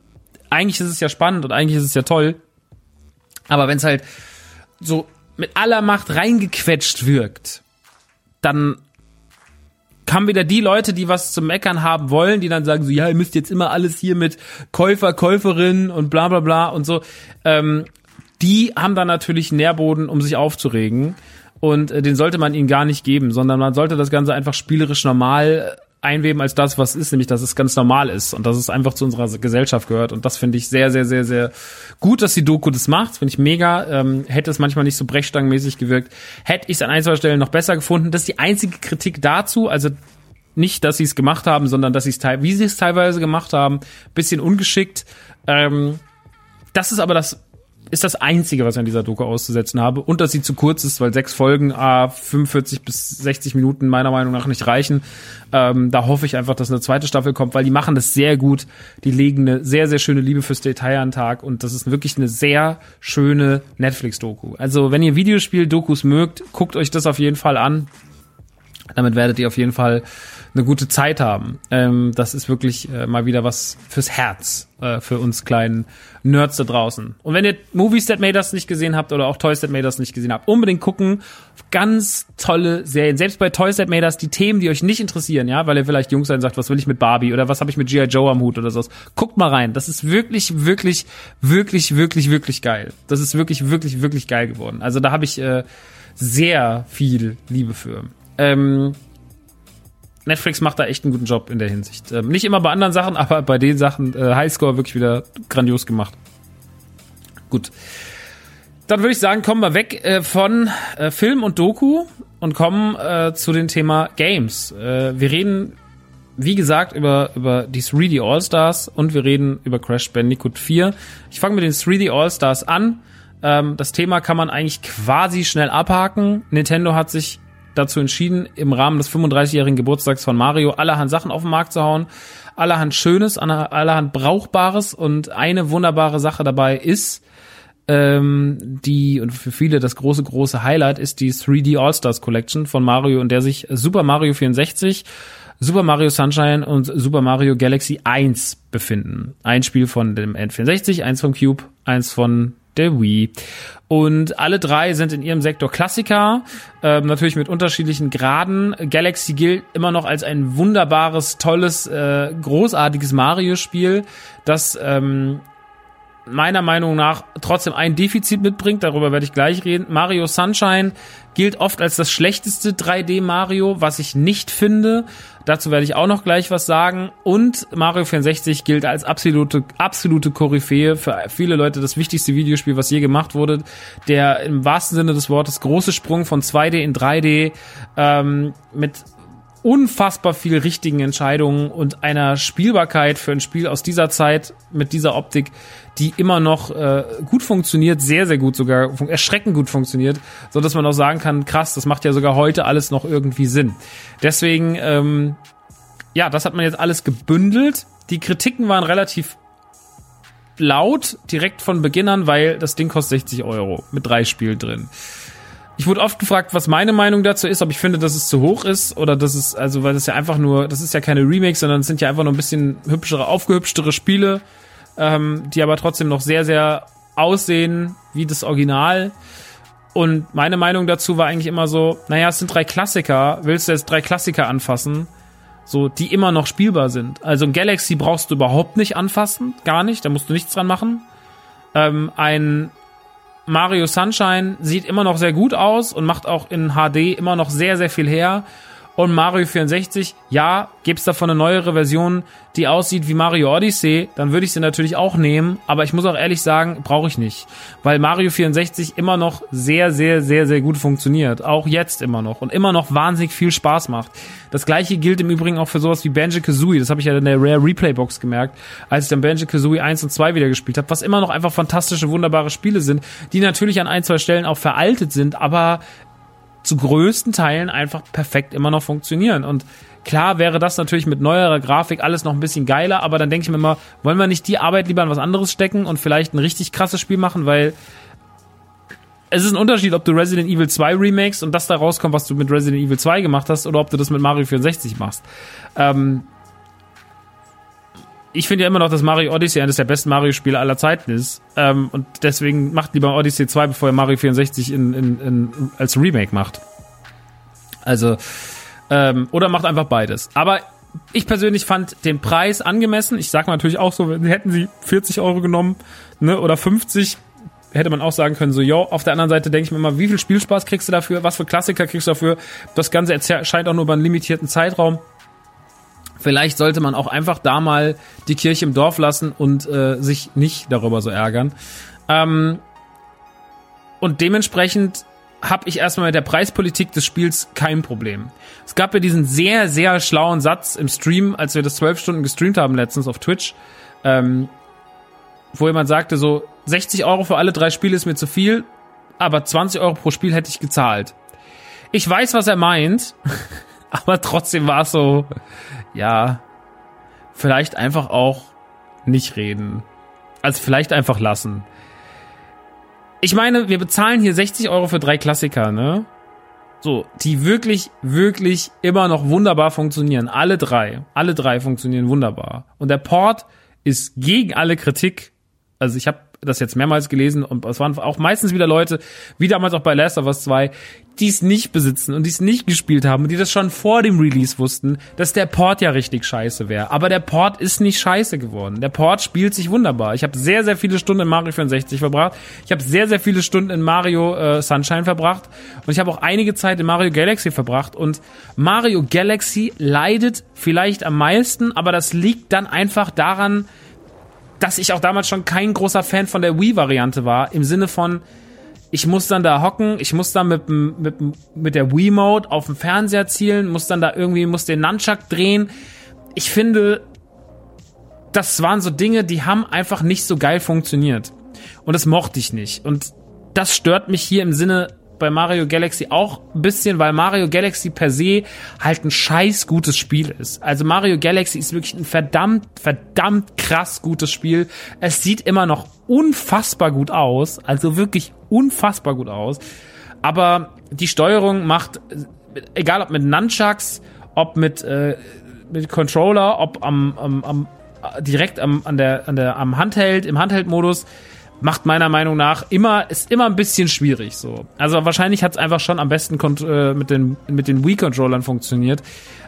eigentlich ist es ja spannend und eigentlich ist es ja toll, aber wenn es halt so mit aller Macht reingequetscht wirkt, dann haben wieder die Leute, die was zum Meckern haben wollen, die dann sagen so, ja, ihr müsst jetzt immer alles hier mit Käufer, Käuferin und bla bla bla und so. Ähm, die haben dann natürlich Nährboden, um sich aufzuregen. Und äh, den sollte man ihnen gar nicht geben, sondern man sollte das Ganze einfach spielerisch normal einweben als das, was ist, nämlich dass es ganz normal ist und dass es einfach zu unserer Gesellschaft gehört. Und das finde ich sehr, sehr, sehr, sehr gut, dass die Doku das macht. Finde ich mega. Ähm, hätte es manchmal nicht so brechstangenmäßig gewirkt, hätte ich es an ein, zwei Stellen noch besser gefunden. Das ist die einzige Kritik dazu. Also nicht, dass sie es gemacht haben, sondern dass sie es wie sie es teilweise gemacht haben, bisschen ungeschickt. Ähm, das ist aber das ist das Einzige, was ich an dieser Doku auszusetzen habe. Und dass sie zu kurz ist, weil sechs Folgen, ah, 45 bis 60 Minuten meiner Meinung nach nicht reichen. Ähm, da hoffe ich einfach, dass eine zweite Staffel kommt, weil die machen das sehr gut. Die legen eine sehr, sehr schöne Liebe fürs Detail an den Tag. Und das ist wirklich eine sehr schöne Netflix-Doku. Also wenn ihr Videospiel-Dokus mögt, guckt euch das auf jeden Fall an. Damit werdet ihr auf jeden Fall eine gute Zeit haben. Ähm, das ist wirklich äh, mal wieder was fürs Herz, äh, für uns kleinen Nerds da draußen. Und wenn ihr Movies That Made Us nicht gesehen habt oder auch Toys That Made Us nicht gesehen habt, unbedingt gucken. Ganz tolle Serien. Selbst bei Toys That Made Us, die Themen, die euch nicht interessieren, ja, weil ihr vielleicht jung seid sagt, was will ich mit Barbie oder was habe ich mit G.I. Joe am Hut oder so. Guckt mal rein. Das ist wirklich, wirklich, wirklich, wirklich, wirklich geil. Das ist wirklich, wirklich, wirklich geil geworden. Also da habe ich äh, sehr viel Liebe für. Ähm, Netflix macht da echt einen guten Job in der Hinsicht. Ähm, nicht immer bei anderen Sachen, aber bei den Sachen äh, Highscore wirklich wieder grandios gemacht. Gut. Dann würde ich sagen, kommen wir weg äh, von äh, Film und Doku und kommen äh, zu dem Thema Games. Äh, wir reden, wie gesagt, über, über die 3D All-Stars und wir reden über Crash Bandicoot 4. Ich fange mit den 3D All-Stars an. Ähm, das Thema kann man eigentlich quasi schnell abhaken. Nintendo hat sich dazu entschieden, im Rahmen des 35-jährigen Geburtstags von Mario allerhand Sachen auf den Markt zu hauen. Allerhand Schönes, allerhand Brauchbares und eine wunderbare Sache dabei ist, ähm, die und für viele das große, große Highlight ist die 3D All-Stars Collection von Mario, in der sich Super Mario 64 Super Mario Sunshine und Super Mario Galaxy 1 befinden. Ein Spiel von dem N64, eins vom Cube, eins von der Wii. Und alle drei sind in ihrem Sektor Klassiker, äh, natürlich mit unterschiedlichen Graden. Galaxy gilt immer noch als ein wunderbares, tolles, äh, großartiges Mario-Spiel, das ähm, meiner Meinung nach trotzdem ein Defizit mitbringt, darüber werde ich gleich reden. Mario Sunshine gilt oft als das schlechteste 3D Mario, was ich nicht finde. Dazu werde ich auch noch gleich was sagen. Und Mario 64 gilt als absolute, absolute Koryphäe für viele Leute das wichtigste Videospiel, was je gemacht wurde. Der im wahrsten Sinne des Wortes große Sprung von 2D in 3D ähm, mit unfassbar viel richtigen Entscheidungen und einer Spielbarkeit für ein Spiel aus dieser Zeit mit dieser Optik, die immer noch äh, gut funktioniert, sehr, sehr gut sogar, erschreckend gut funktioniert, so dass man auch sagen kann, krass, das macht ja sogar heute alles noch irgendwie Sinn. Deswegen, ähm, ja, das hat man jetzt alles gebündelt. Die Kritiken waren relativ laut, direkt von Beginnern, weil das Ding kostet 60 Euro mit drei Spielen drin. Ich wurde oft gefragt, was meine Meinung dazu ist, ob ich finde, dass es zu hoch ist oder dass es, also, weil das ja einfach nur, das ist ja keine Remakes, sondern es sind ja einfach nur ein bisschen hübschere, aufgehübschtere Spiele, ähm, die aber trotzdem noch sehr, sehr aussehen wie das Original. Und meine Meinung dazu war eigentlich immer so, naja, es sind drei Klassiker, willst du jetzt drei Klassiker anfassen? So, die immer noch spielbar sind. Also ein Galaxy brauchst du überhaupt nicht anfassen, gar nicht, da musst du nichts dran machen. Ähm, ein Mario Sunshine sieht immer noch sehr gut aus und macht auch in HD immer noch sehr, sehr viel her. Und Mario 64, ja, gibt's davon eine neuere Version, die aussieht wie Mario Odyssey, dann würde ich sie natürlich auch nehmen, aber ich muss auch ehrlich sagen, brauche ich nicht, weil Mario 64 immer noch sehr, sehr, sehr, sehr gut funktioniert, auch jetzt immer noch. Und immer noch wahnsinnig viel Spaß macht. Das gleiche gilt im Übrigen auch für sowas wie Banjo-Kazooie, das habe ich ja in der Rare Replay Box gemerkt, als ich dann Banjo-Kazooie 1 und 2 wieder gespielt habe, was immer noch einfach fantastische, wunderbare Spiele sind, die natürlich an ein, zwei Stellen auch veraltet sind, aber zu größten Teilen einfach perfekt immer noch funktionieren. Und klar wäre das natürlich mit neuerer Grafik alles noch ein bisschen geiler, aber dann denke ich mir immer, wollen wir nicht die Arbeit lieber an was anderes stecken und vielleicht ein richtig krasses Spiel machen, weil es ist ein Unterschied, ob du Resident Evil 2 remakes und das da rauskommt, was du mit Resident Evil 2 gemacht hast, oder ob du das mit Mario 64 machst. Ähm, ich finde ja immer noch, dass Mario Odyssey eines der besten Mario-Spiele aller Zeiten ist. Ähm, und deswegen macht lieber Odyssey 2, bevor er Mario 64 in, in, in, als Remake macht. Also, ähm, oder macht einfach beides. Aber ich persönlich fand den Preis angemessen. Ich sag mal natürlich auch so, hätten sie 40 Euro genommen, ne, oder 50, hätte man auch sagen können, so, yo, auf der anderen Seite denke ich mir immer, wie viel Spielspaß kriegst du dafür? Was für Klassiker kriegst du dafür? Das Ganze erscheint auch nur über einen limitierten Zeitraum. Vielleicht sollte man auch einfach da mal die Kirche im Dorf lassen und äh, sich nicht darüber so ärgern. Ähm, und dementsprechend habe ich erstmal mit der Preispolitik des Spiels kein Problem. Es gab ja diesen sehr, sehr schlauen Satz im Stream, als wir das zwölf Stunden gestreamt haben letztens auf Twitch, ähm, wo jemand sagte so, 60 Euro für alle drei Spiele ist mir zu viel, aber 20 Euro pro Spiel hätte ich gezahlt. Ich weiß, was er meint, aber trotzdem war es so, ja, vielleicht einfach auch nicht reden. Also vielleicht einfach lassen. Ich meine, wir bezahlen hier 60 Euro für drei Klassiker, ne? So, die wirklich, wirklich immer noch wunderbar funktionieren. Alle drei. Alle drei funktionieren wunderbar. Und der Port ist gegen alle Kritik. Also ich habe das jetzt mehrmals gelesen und es waren auch meistens wieder Leute, wie damals auch bei Last of Us 2, die es nicht besitzen und die es nicht gespielt haben und die das schon vor dem Release wussten, dass der Port ja richtig scheiße wäre. Aber der Port ist nicht scheiße geworden. Der Port spielt sich wunderbar. Ich habe sehr, sehr viele Stunden in Mario 64 verbracht. Ich habe sehr, sehr viele Stunden in Mario äh, Sunshine verbracht. Und ich habe auch einige Zeit in Mario Galaxy verbracht. Und Mario Galaxy leidet vielleicht am meisten, aber das liegt dann einfach daran, dass ich auch damals schon kein großer Fan von der Wii-Variante war. Im Sinne von, ich muss dann da hocken, ich muss dann mit, mit, mit der Wii-Mode auf dem Fernseher zielen, muss dann da irgendwie, muss den Nunchuck drehen. Ich finde, das waren so Dinge, die haben einfach nicht so geil funktioniert. Und das mochte ich nicht. Und das stört mich hier im Sinne bei Mario Galaxy auch ein bisschen, weil Mario Galaxy per se halt ein scheiß gutes Spiel ist. Also Mario Galaxy ist wirklich ein verdammt, verdammt krass gutes Spiel. Es sieht immer noch unfassbar gut aus, also wirklich unfassbar gut aus. Aber die Steuerung macht, egal ob mit Nunchucks, ob mit, äh, mit Controller, ob am, am, am direkt am, an der, an der, am Handheld, im Handheld-Modus, macht meiner Meinung nach immer, ist immer ein bisschen schwierig so. Also wahrscheinlich hat es einfach schon am besten äh, mit den, mit den Wii-Controllern funktioniert.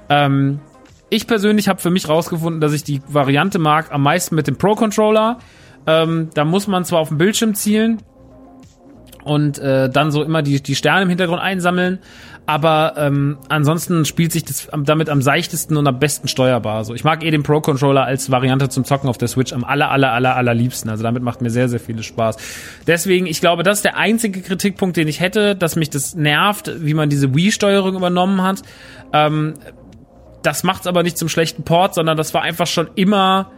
Ähm, ich persönlich habe für mich rausgefunden, dass ich die Variante mag am meisten mit dem Pro-Controller. Ähm, da muss man zwar auf dem Bildschirm zielen und äh, dann so immer die, die Sterne im Hintergrund einsammeln, aber ähm, ansonsten spielt sich das damit am seichtesten und am besten steuerbar. So, ich mag eh den Pro Controller als Variante zum Zocken auf der Switch am aller aller aller allerliebsten. Also damit macht mir sehr sehr viel Spaß. Deswegen, ich glaube, das ist der einzige Kritikpunkt, den ich hätte, dass mich das nervt, wie man diese Wii Steuerung übernommen hat. Ähm, das macht's aber nicht zum schlechten Port, sondern das war einfach schon immer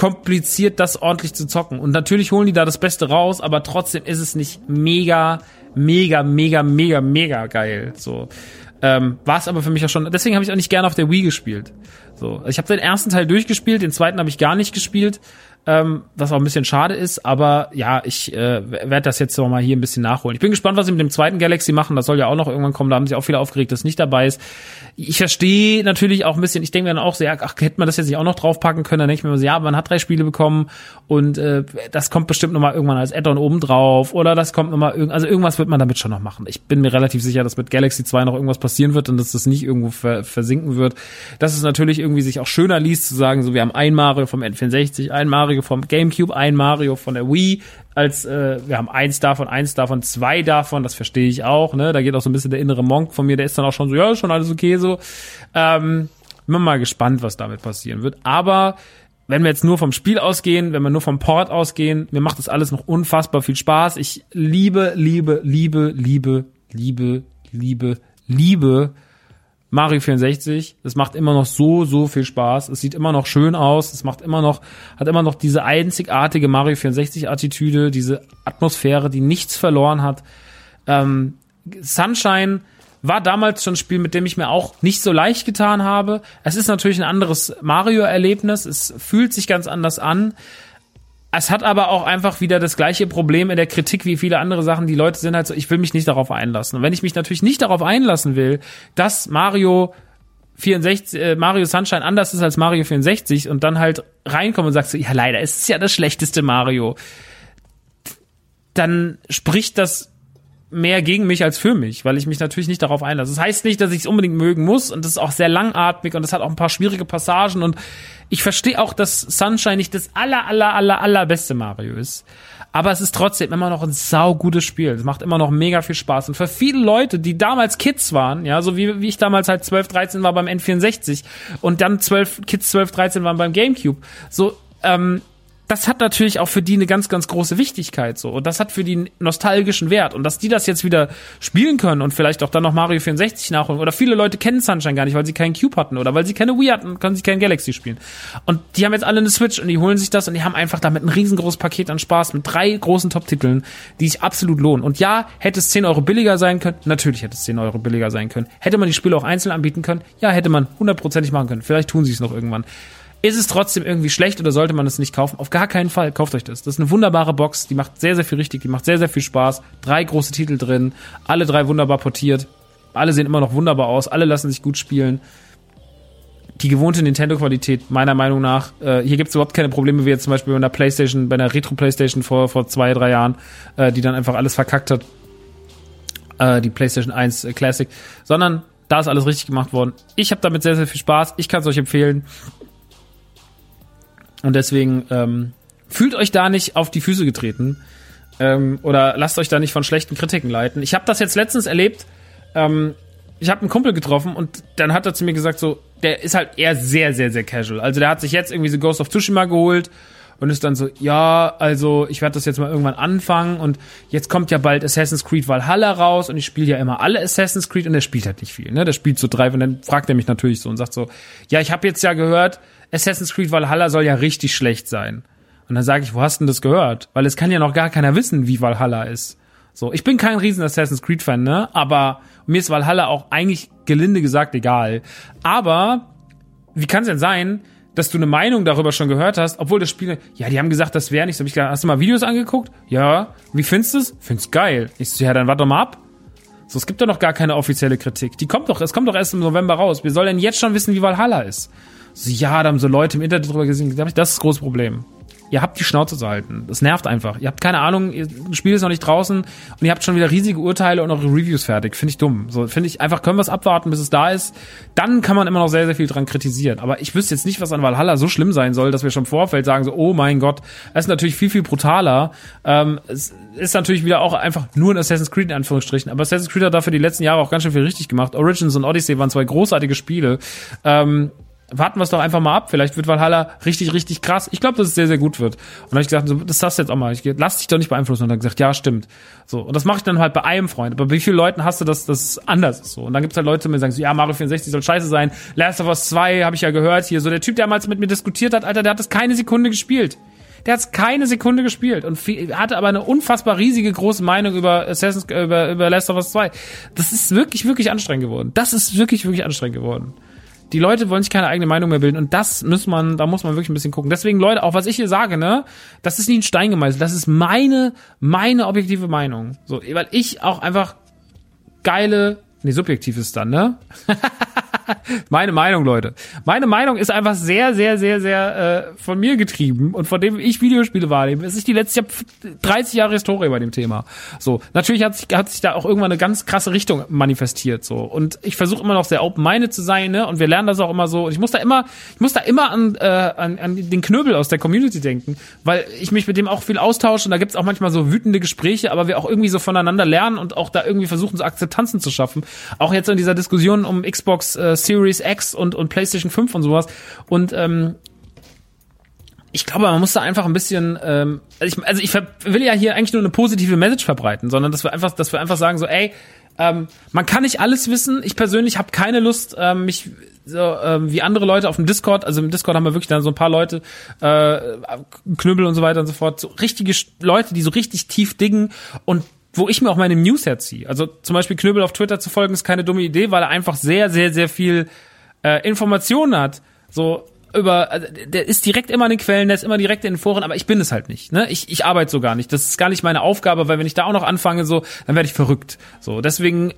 kompliziert, das ordentlich zu zocken. Und natürlich holen die da das Beste raus, aber trotzdem ist es nicht mega mega, mega, mega, mega geil. So. Ähm, war es aber für mich ja schon. Deswegen habe ich auch nicht gerne auf der Wii gespielt. So, ich habe den ersten Teil durchgespielt, den zweiten habe ich gar nicht gespielt ähm, was auch ein bisschen schade ist, aber ja, ich äh, werde das jetzt noch mal hier ein bisschen nachholen. Ich bin gespannt, was sie mit dem zweiten Galaxy machen. Das soll ja auch noch irgendwann kommen. Da haben sich auch viele aufgeregt, dass nicht dabei ist. Ich verstehe natürlich auch ein bisschen. Ich denke mir dann auch so, ja, ach, hätte man das jetzt nicht auch noch draufpacken können? Dann denke ich mir so, ja, man hat drei Spiele bekommen und äh, das kommt bestimmt noch mal irgendwann als Add-on oben drauf oder das kommt noch mal irgend, also irgendwas wird man damit schon noch machen. Ich bin mir relativ sicher, dass mit Galaxy 2 noch irgendwas passieren wird und dass das nicht irgendwo ver versinken wird. Dass es natürlich irgendwie sich auch schöner liest zu sagen, so wir haben ein Mario vom N64, ein Mario vom GameCube, ein Mario von der Wii, als äh, wir haben eins davon, eins davon, zwei davon, das verstehe ich auch, ne? Da geht auch so ein bisschen der innere Monk von mir, der ist dann auch schon so, ja, schon alles okay so. Ähm, bin mal gespannt, was damit passieren wird. Aber wenn wir jetzt nur vom Spiel ausgehen, wenn wir nur vom Port ausgehen, mir macht das alles noch unfassbar viel Spaß. Ich liebe, liebe, liebe, liebe, liebe, liebe, liebe Mario 64. Es macht immer noch so, so viel Spaß. Es sieht immer noch schön aus. Es macht immer noch, hat immer noch diese einzigartige Mario 64 Attitüde, diese Atmosphäre, die nichts verloren hat. Ähm, Sunshine war damals schon ein Spiel, mit dem ich mir auch nicht so leicht getan habe. Es ist natürlich ein anderes Mario-Erlebnis. Es fühlt sich ganz anders an. Es hat aber auch einfach wieder das gleiche Problem in der Kritik wie viele andere Sachen. Die Leute sind halt so, ich will mich nicht darauf einlassen. Und wenn ich mich natürlich nicht darauf einlassen will, dass Mario 64, äh, Mario Sunshine anders ist als Mario 64 und dann halt reinkomme und sagst so, ja leider, es ist ja das schlechteste Mario, dann spricht das mehr gegen mich als für mich, weil ich mich natürlich nicht darauf einlasse. Das heißt nicht, dass ich es unbedingt mögen muss und das ist auch sehr langatmig und es hat auch ein paar schwierige Passagen und ich verstehe auch, dass Sunshine nicht das aller, aller, aller, allerbeste Mario ist. Aber es ist trotzdem immer noch ein saugutes Spiel. Es macht immer noch mega viel Spaß. Und für viele Leute, die damals Kids waren, ja, so wie, wie ich damals halt 12, 13 war beim N64 und dann 12, Kids 12, 13 waren beim Gamecube, so, ähm, das hat natürlich auch für die eine ganz, ganz große Wichtigkeit so. Und das hat für die einen nostalgischen Wert. Und dass die das jetzt wieder spielen können und vielleicht auch dann noch Mario 64 nachholen. Oder viele Leute kennen Sunshine gar nicht, weil sie keinen Cube hatten oder weil sie keine Wii hatten, können sie kein Galaxy spielen. Und die haben jetzt alle eine Switch und die holen sich das und die haben einfach damit ein riesengroßes Paket an Spaß mit drei großen Top-Titeln, die sich absolut lohnen. Und ja, hätte es 10 Euro billiger sein können? Natürlich hätte es 10 Euro billiger sein können. Hätte man die Spiele auch einzeln anbieten können? Ja, hätte man hundertprozentig machen können. Vielleicht tun sie es noch irgendwann. Ist es trotzdem irgendwie schlecht oder sollte man es nicht kaufen? Auf gar keinen Fall. Kauft euch das. Das ist eine wunderbare Box. Die macht sehr, sehr viel richtig. Die macht sehr, sehr viel Spaß. Drei große Titel drin. Alle drei wunderbar portiert. Alle sehen immer noch wunderbar aus. Alle lassen sich gut spielen. Die gewohnte Nintendo-Qualität, meiner Meinung nach. Äh, hier gibt es überhaupt keine Probleme, wie jetzt zum Beispiel bei einer Playstation, bei einer Retro-Playstation vor, vor zwei, drei Jahren, äh, die dann einfach alles verkackt hat. Äh, die Playstation 1 Classic. Sondern da ist alles richtig gemacht worden. Ich habe damit sehr, sehr viel Spaß. Ich kann es euch empfehlen. Und deswegen ähm, fühlt euch da nicht auf die Füße getreten ähm, oder lasst euch da nicht von schlechten Kritiken leiten. Ich habe das jetzt letztens erlebt. Ähm, ich habe einen Kumpel getroffen und dann hat er zu mir gesagt, so, der ist halt eher sehr, sehr, sehr casual. Also der hat sich jetzt irgendwie so Ghost of Tsushima geholt und ist dann so, ja, also ich werde das jetzt mal irgendwann anfangen und jetzt kommt ja bald Assassin's Creed Valhalla raus und ich spiele ja immer alle Assassin's Creed und der spielt halt nicht viel, ne? Der spielt so drei und dann fragt er mich natürlich so und sagt so, ja, ich habe jetzt ja gehört, Assassin's Creed Valhalla soll ja richtig schlecht sein. Und dann sage ich, wo hast denn das gehört? Weil es kann ja noch gar keiner wissen, wie Valhalla ist. So, ich bin kein riesen Assassin's Creed Fan, ne? Aber mir ist Valhalla auch eigentlich gelinde gesagt egal. Aber wie kann es denn sein, dass du eine Meinung darüber schon gehört hast, obwohl das Spiel, ja, die haben gesagt, das wäre nichts. Hab ich gesagt, hast du mal Videos angeguckt? Ja. Wie findest du es? Find's geil. Ich so, ja, dann warte doch mal ab. So, es gibt doch noch gar keine offizielle Kritik. Die kommt doch, es kommt doch erst im November raus. Wir sollen denn jetzt schon wissen, wie Valhalla ist. So, ja, da haben so Leute im Internet drüber gesehen. Das ist das große Problem. Ihr habt die Schnauze zu halten. Das nervt einfach. Ihr habt keine Ahnung, ihr, Spiel ist noch nicht draußen und ihr habt schon wieder riesige Urteile und eure Reviews fertig. Finde ich dumm. So, finde ich einfach, können wir es abwarten, bis es da ist. Dann kann man immer noch sehr, sehr viel dran kritisieren. Aber ich wüsste jetzt nicht, was an Valhalla so schlimm sein soll, dass wir schon im Vorfeld sagen so, oh mein Gott, es ist natürlich viel, viel brutaler. Ähm, es ist natürlich wieder auch einfach nur ein Assassin's Creed in Anführungsstrichen. Aber Assassin's Creed hat dafür die letzten Jahre auch ganz schön viel richtig gemacht. Origins und Odyssey waren zwei großartige Spiele. Ähm, warten wir es doch einfach mal ab. Vielleicht wird Valhalla richtig, richtig krass. Ich glaube, dass es sehr, sehr gut wird. Und dann habe ich gesagt, so, das sagst du jetzt auch mal. Ich lass dich doch nicht beeinflussen. Und dann gesagt, ja, stimmt. So. Und das mache ich dann halt bei einem Freund. Aber wie viele Leuten hast du, dass das anders ist? So. Und dann gibt's halt Leute, die mir sagen, so, ja, Mario 64 soll scheiße sein. Last of Us 2 habe ich ja gehört hier. So, der Typ, der damals mit mir diskutiert hat, Alter, der hat das keine Sekunde gespielt. Der hat keine Sekunde gespielt und hatte aber eine unfassbar riesige große Meinung über Assassin's über, über Last of Us 2. Das ist wirklich, wirklich anstrengend geworden. Das ist wirklich, wirklich anstrengend geworden. Die Leute wollen sich keine eigene Meinung mehr bilden und das muss man, da muss man wirklich ein bisschen gucken. Deswegen, Leute, auch was ich hier sage, ne, das ist nicht ein Stein gemeißelt, das ist meine, meine objektive Meinung. So, weil ich auch einfach geile, nee, subjektiv ist dann, ne? Meine Meinung, Leute. Meine Meinung ist einfach sehr, sehr, sehr, sehr äh, von mir getrieben und von dem ich Videospiele wahrnehme. Es ist die letzte, ich habe 30 Jahre Historie bei dem Thema. So, natürlich hat sich, hat sich da auch irgendwann eine ganz krasse Richtung manifestiert. So und ich versuche immer noch sehr open-minded zu sein, ne? Und wir lernen das auch immer so. Und ich muss da immer, ich muss da immer an, äh, an, an den Knöbel aus der Community denken, weil ich mich mit dem auch viel austausche und da gibt's auch manchmal so wütende Gespräche, aber wir auch irgendwie so voneinander lernen und auch da irgendwie versuchen, so Akzeptanzen zu schaffen. Auch jetzt in dieser Diskussion um Xbox äh, Series X und, und PlayStation 5 und sowas. Und ähm, ich glaube, man muss da einfach ein bisschen, ähm, also ich, also ich will ja hier eigentlich nur eine positive Message verbreiten, sondern dass wir einfach, dass wir einfach sagen so, ey, ähm, man kann nicht alles wissen. Ich persönlich habe keine Lust, ähm, mich so ähm, wie andere Leute auf dem Discord, also im Discord haben wir wirklich dann so ein paar Leute, äh, Knüppel und so weiter und so fort, so richtige Leute, die so richtig tief diggen und wo ich mir auch meine News herziehe. Also zum Beispiel Knöbel auf Twitter zu folgen ist keine dumme Idee, weil er einfach sehr, sehr, sehr viel äh, Informationen hat. So über, also der ist direkt immer in den Quellen, der ist immer direkt in den Foren, aber ich bin es halt nicht. Ne? Ich, ich arbeite so gar nicht. Das ist gar nicht meine Aufgabe, weil wenn ich da auch noch anfange, so, dann werde ich verrückt. So, deswegen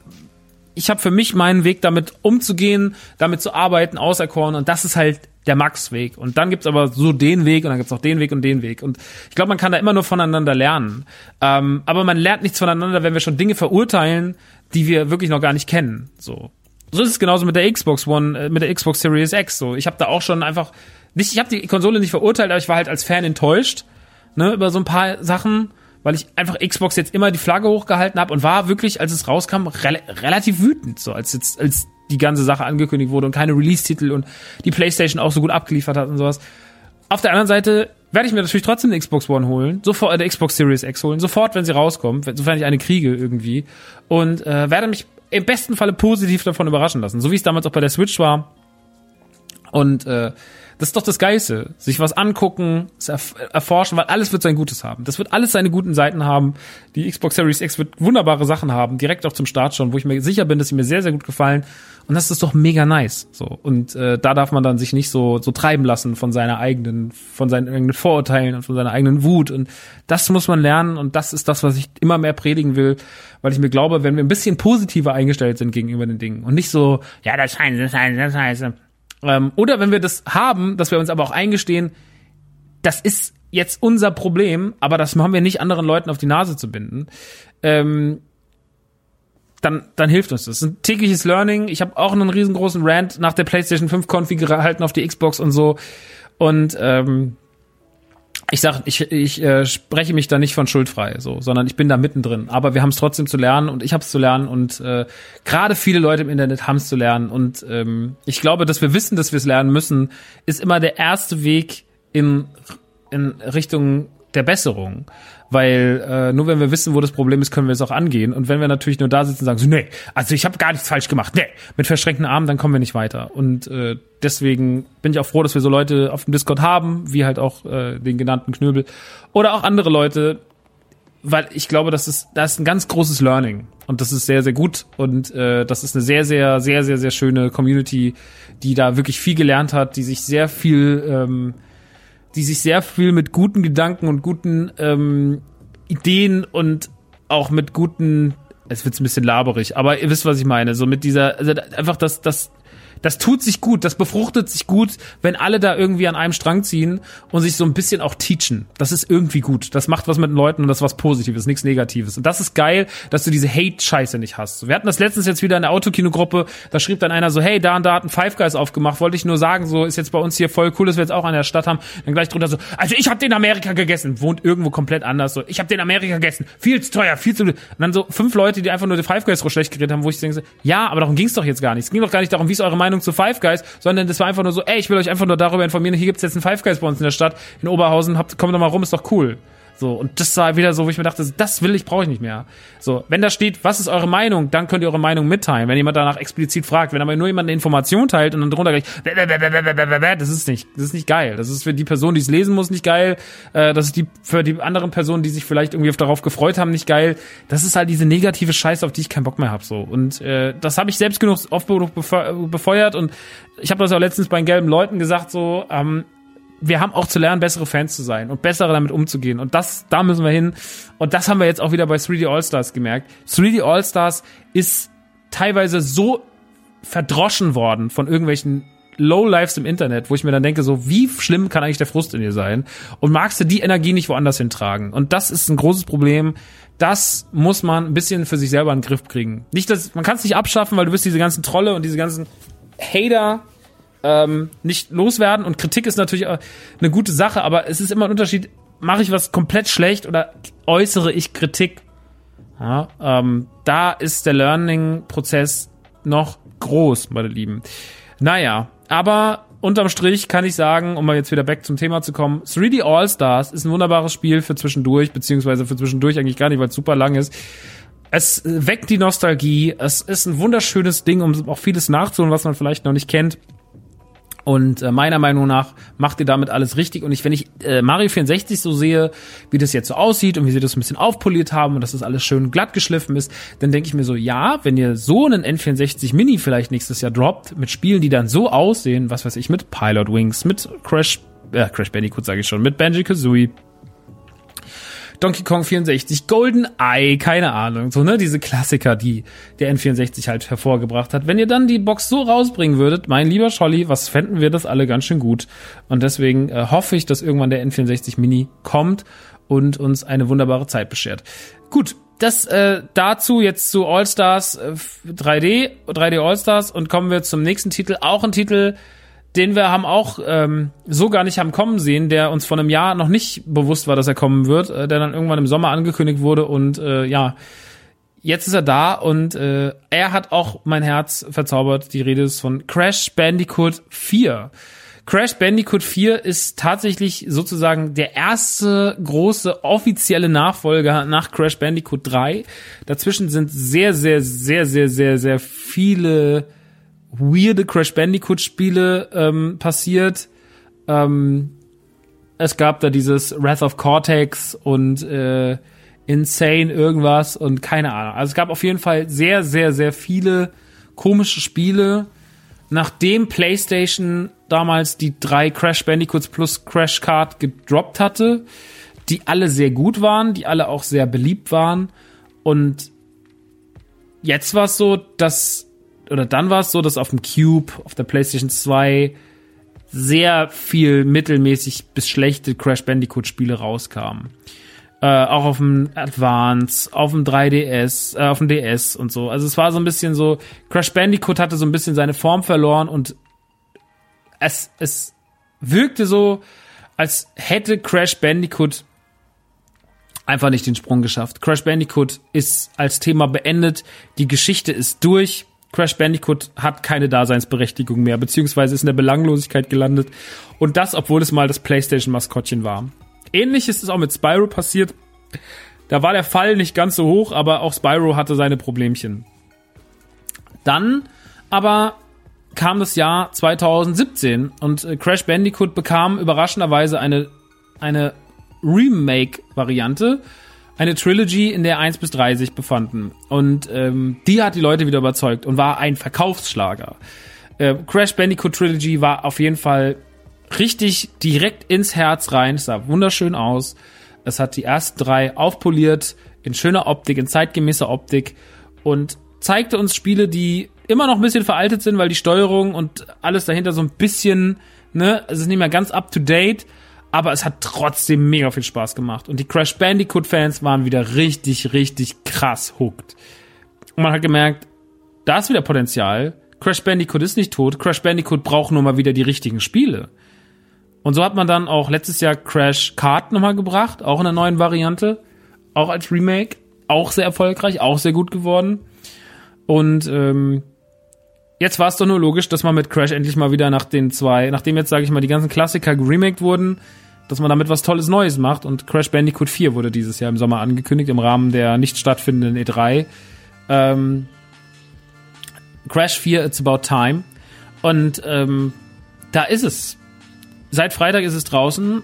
ich habe für mich meinen Weg damit umzugehen, damit zu arbeiten, auserkoren und das ist halt der Max-Weg. Und dann gibt's aber so den Weg und dann gibt's auch den Weg und den Weg. Und ich glaube, man kann da immer nur voneinander lernen. Ähm, aber man lernt nichts voneinander, wenn wir schon Dinge verurteilen, die wir wirklich noch gar nicht kennen. So, so ist es genauso mit der Xbox One, äh, mit der Xbox Series X. So, ich habe da auch schon einfach nicht, ich habe die Konsole nicht verurteilt, aber ich war halt als Fan enttäuscht ne, über so ein paar Sachen weil ich einfach Xbox jetzt immer die Flagge hochgehalten habe und war wirklich, als es rauskam, re relativ wütend, so als jetzt als die ganze Sache angekündigt wurde und keine Release-Titel und die PlayStation auch so gut abgeliefert hat und sowas. Auf der anderen Seite werde ich mir natürlich trotzdem eine Xbox One holen, sofort eine Xbox Series X holen, sofort, wenn sie rauskommt, sofern ich eine kriege irgendwie und äh, werde mich im besten Falle positiv davon überraschen lassen, so wie es damals auch bei der Switch war. Und äh, das ist doch das Geilste. Sich was angucken, erforschen, weil alles wird sein Gutes haben. Das wird alles seine guten Seiten haben. Die Xbox Series X wird wunderbare Sachen haben, direkt auch zum Start schon, wo ich mir sicher bin, dass sie mir sehr, sehr gut gefallen. Und das ist doch mega nice. So. Und äh, da darf man dann sich nicht so, so treiben lassen von seiner eigenen, von seinen eigenen Vorurteilen und von seiner eigenen Wut. Und das muss man lernen. Und das ist das, was ich immer mehr predigen will, weil ich mir glaube, wenn wir ein bisschen positiver eingestellt sind gegenüber den Dingen und nicht so, ja, das heißt, das heißt, das heißt, ähm, oder wenn wir das haben, dass wir uns aber auch eingestehen, das ist jetzt unser Problem, aber das haben wir nicht anderen Leuten auf die Nase zu binden. Ähm, dann, dann hilft uns das. ein tägliches Learning. Ich habe auch einen riesengroßen Rant nach der PlayStation 5 Config gehalten auf die Xbox und so. Und ähm, ich sag, ich, ich äh, spreche mich da nicht von schuldfrei, so, sondern ich bin da mittendrin. Aber wir haben es trotzdem zu lernen und ich habe es zu lernen und äh, gerade viele Leute im Internet haben es zu lernen. Und ähm, ich glaube, dass wir wissen, dass wir es lernen müssen, ist immer der erste Weg in, in Richtung der Besserung. Weil äh, nur wenn wir wissen, wo das Problem ist, können wir es auch angehen. Und wenn wir natürlich nur da sitzen und sagen, so, nee, also ich habe gar nichts falsch gemacht, nee, mit verschränkten Armen, dann kommen wir nicht weiter. Und äh, deswegen bin ich auch froh, dass wir so Leute auf dem Discord haben, wie halt auch äh, den genannten Knöbel. Oder auch andere Leute, weil ich glaube, das ist, das ist ein ganz großes Learning. Und das ist sehr, sehr gut. Und äh, das ist eine sehr, sehr, sehr, sehr, sehr schöne Community, die da wirklich viel gelernt hat, die sich sehr viel ähm, die sich sehr viel mit guten Gedanken und guten ähm, Ideen und auch mit guten, es wird ein bisschen laberig, aber ihr wisst, was ich meine, so mit dieser, also einfach das, das, das tut sich gut, das befruchtet sich gut, wenn alle da irgendwie an einem Strang ziehen und sich so ein bisschen auch teachen. Das ist irgendwie gut. Das macht was mit den Leuten und das ist was Positives, nichts Negatives. Und das ist geil, dass du diese Hate-Scheiße nicht hast. Wir hatten das letztens jetzt wieder in der Autokinogruppe, da schrieb dann einer so, hey, da und da hat ein Five Guys aufgemacht, wollte ich nur sagen, so ist jetzt bei uns hier voll cool, dass wir jetzt auch an der Stadt haben. Dann gleich drunter so, also ich habe den Amerika gegessen, wohnt irgendwo komplett anders so. Ich habe den Amerika gegessen, viel zu teuer, viel zu und dann so fünf Leute, die einfach nur die Five Guys so schlecht geredet haben, wo ich denke, ja, aber darum ging's doch jetzt gar nicht. Es ging doch gar nicht darum, wie ist eure Meinung zu Five Guys, sondern das war einfach nur so, ey, ich will euch einfach nur darüber informieren, hier gibt's jetzt ein Five Guys bei uns in der Stadt, in Oberhausen, habt, kommt doch mal rum, ist doch cool. So, und das war wieder so, wo ich mir dachte, das will ich, brauche ich nicht mehr. So, wenn da steht, was ist eure Meinung, dann könnt ihr eure Meinung mitteilen, wenn jemand danach explizit fragt. Wenn aber nur jemand eine Information teilt und dann drunter gleich, das ist nicht, das ist nicht geil. Das ist für die Person, die es lesen muss, nicht geil. Äh, das ist die, für die anderen Personen, die sich vielleicht irgendwie darauf gefreut haben, nicht geil. Das ist halt diese negative Scheiße, auf die ich keinen Bock mehr habe. So. Und äh, das habe ich selbst genug oft befeuert und ich habe das auch letztens bei den gelben Leuten gesagt, so, ähm, wir haben auch zu lernen, bessere Fans zu sein und bessere damit umzugehen. Und das, da müssen wir hin. Und das haben wir jetzt auch wieder bei 3D All-Stars gemerkt. 3D All-Stars ist teilweise so verdroschen worden von irgendwelchen Lowlifes im Internet, wo ich mir dann denke, so, wie schlimm kann eigentlich der Frust in dir sein? Und magst du die Energie nicht woanders hintragen? Und das ist ein großes Problem. Das muss man ein bisschen für sich selber in den Griff kriegen. Nicht, dass, man kann es nicht abschaffen, weil du wirst diese ganzen Trolle und diese ganzen Hater ähm, nicht loswerden. Und Kritik ist natürlich eine gute Sache, aber es ist immer ein Unterschied, mache ich was komplett schlecht oder äußere ich Kritik? Ja, ähm, da ist der Learning-Prozess noch groß, meine Lieben. Naja, aber unterm Strich kann ich sagen, um mal jetzt wieder back zum Thema zu kommen, 3D All-Stars ist ein wunderbares Spiel für zwischendurch, beziehungsweise für zwischendurch eigentlich gar nicht, weil es super lang ist. Es weckt die Nostalgie, es ist ein wunderschönes Ding, um auch vieles nachzuholen, was man vielleicht noch nicht kennt. Und äh, meiner Meinung nach macht ihr damit alles richtig. Und ich, wenn ich äh, Mario 64 so sehe, wie das jetzt so aussieht und wie sie das ein bisschen aufpoliert haben und dass das alles schön glatt geschliffen ist, dann denke ich mir so, ja, wenn ihr so einen N64 Mini vielleicht nächstes Jahr droppt, mit Spielen, die dann so aussehen, was weiß ich, mit Pilot Wings, mit Crash, äh, Crash Bandicoot sage ich schon, mit Banjo Kazooie, Donkey Kong 64, Golden Eye, keine Ahnung, so ne, diese Klassiker, die der N64 halt hervorgebracht hat. Wenn ihr dann die Box so rausbringen würdet, mein lieber Scholli, was fänden wir das alle ganz schön gut. Und deswegen äh, hoffe ich, dass irgendwann der N64 Mini kommt und uns eine wunderbare Zeit beschert. Gut, das äh, dazu jetzt zu All Stars äh, 3D, 3D All Stars und kommen wir zum nächsten Titel, auch ein Titel, den wir haben auch ähm, so gar nicht haben kommen sehen, der uns vor einem Jahr noch nicht bewusst war, dass er kommen wird, äh, der dann irgendwann im Sommer angekündigt wurde und äh, ja, jetzt ist er da und äh, er hat auch mein Herz verzaubert. Die Rede ist von Crash Bandicoot 4. Crash Bandicoot 4 ist tatsächlich sozusagen der erste große offizielle Nachfolger nach Crash Bandicoot 3. Dazwischen sind sehr, sehr, sehr, sehr, sehr, sehr viele weirde Crash Bandicoot Spiele ähm, passiert. Ähm, es gab da dieses Wrath of Cortex und äh, Insane irgendwas und keine Ahnung. Also es gab auf jeden Fall sehr, sehr, sehr viele komische Spiele. Nachdem PlayStation damals die drei Crash Bandicoots plus Crash Card gedroppt hatte, die alle sehr gut waren, die alle auch sehr beliebt waren. Und jetzt war es so, dass, oder dann war es so, dass auf dem Cube, auf der PlayStation 2 sehr viel mittelmäßig bis schlechte Crash Bandicoot Spiele rauskamen. Äh, auch auf dem Advance, auf dem 3DS, äh, auf dem DS und so. Also es war so ein bisschen so, Crash Bandicoot hatte so ein bisschen seine Form verloren und es, es wirkte so, als hätte Crash Bandicoot einfach nicht den Sprung geschafft. Crash Bandicoot ist als Thema beendet, die Geschichte ist durch. Crash Bandicoot hat keine Daseinsberechtigung mehr, beziehungsweise ist in der Belanglosigkeit gelandet. Und das, obwohl es mal das PlayStation-Maskottchen war. Ähnliches ist auch mit Spyro passiert. Da war der Fall nicht ganz so hoch, aber auch Spyro hatte seine Problemchen. Dann aber kam das Jahr 2017 und äh, Crash Bandicoot bekam überraschenderweise eine, eine Remake-Variante, eine Trilogy, in der 1 bis 3 sich befanden. Und ähm, die hat die Leute wieder überzeugt und war ein Verkaufsschlager. Äh, Crash Bandicoot Trilogy war auf jeden Fall richtig direkt ins Herz rein. Es sah wunderschön aus. Es hat die ersten drei aufpoliert, in schöner Optik, in zeitgemäßer Optik und zeigte uns Spiele, die immer noch ein bisschen veraltet sind, weil die Steuerung und alles dahinter so ein bisschen, ne, es ist nicht mehr ganz up to date, aber es hat trotzdem mega viel Spaß gemacht. Und die Crash Bandicoot Fans waren wieder richtig, richtig krass hooked. Und man hat gemerkt, da ist wieder Potenzial. Crash Bandicoot ist nicht tot. Crash Bandicoot braucht nur mal wieder die richtigen Spiele. Und so hat man dann auch letztes Jahr Crash Kart nochmal gebracht, auch in einer neuen Variante, auch als Remake, auch sehr erfolgreich, auch sehr gut geworden. Und ähm, jetzt war es doch nur logisch, dass man mit Crash endlich mal wieder nach den zwei, nachdem jetzt, sage ich mal, die ganzen Klassiker geremaked wurden, dass man damit was Tolles Neues macht. Und Crash Bandicoot 4 wurde dieses Jahr im Sommer angekündigt, im Rahmen der nicht stattfindenden E3. Ähm, Crash 4, It's About Time. Und ähm, da ist es Seit Freitag ist es draußen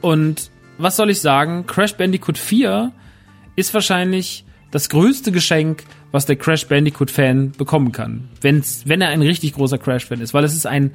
und was soll ich sagen? Crash Bandicoot 4 ist wahrscheinlich das größte Geschenk, was der Crash Bandicoot-Fan bekommen kann. Wenn's, wenn er ein richtig großer Crash-Fan ist, weil es ist ein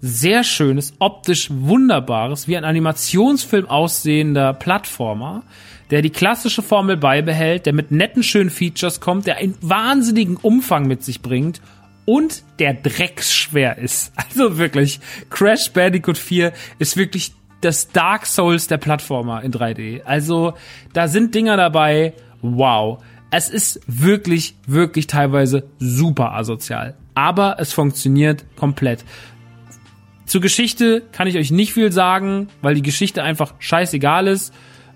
sehr schönes, optisch wunderbares, wie ein Animationsfilm aussehender Plattformer, der die klassische Formel beibehält, der mit netten, schönen Features kommt, der einen wahnsinnigen Umfang mit sich bringt und der drecksschwer ist. Also wirklich, Crash Bandicoot 4 ist wirklich das Dark Souls der Plattformer in 3D. Also da sind Dinger dabei, wow. Es ist wirklich, wirklich teilweise super asozial. Aber es funktioniert komplett. Zur Geschichte kann ich euch nicht viel sagen, weil die Geschichte einfach scheißegal ist.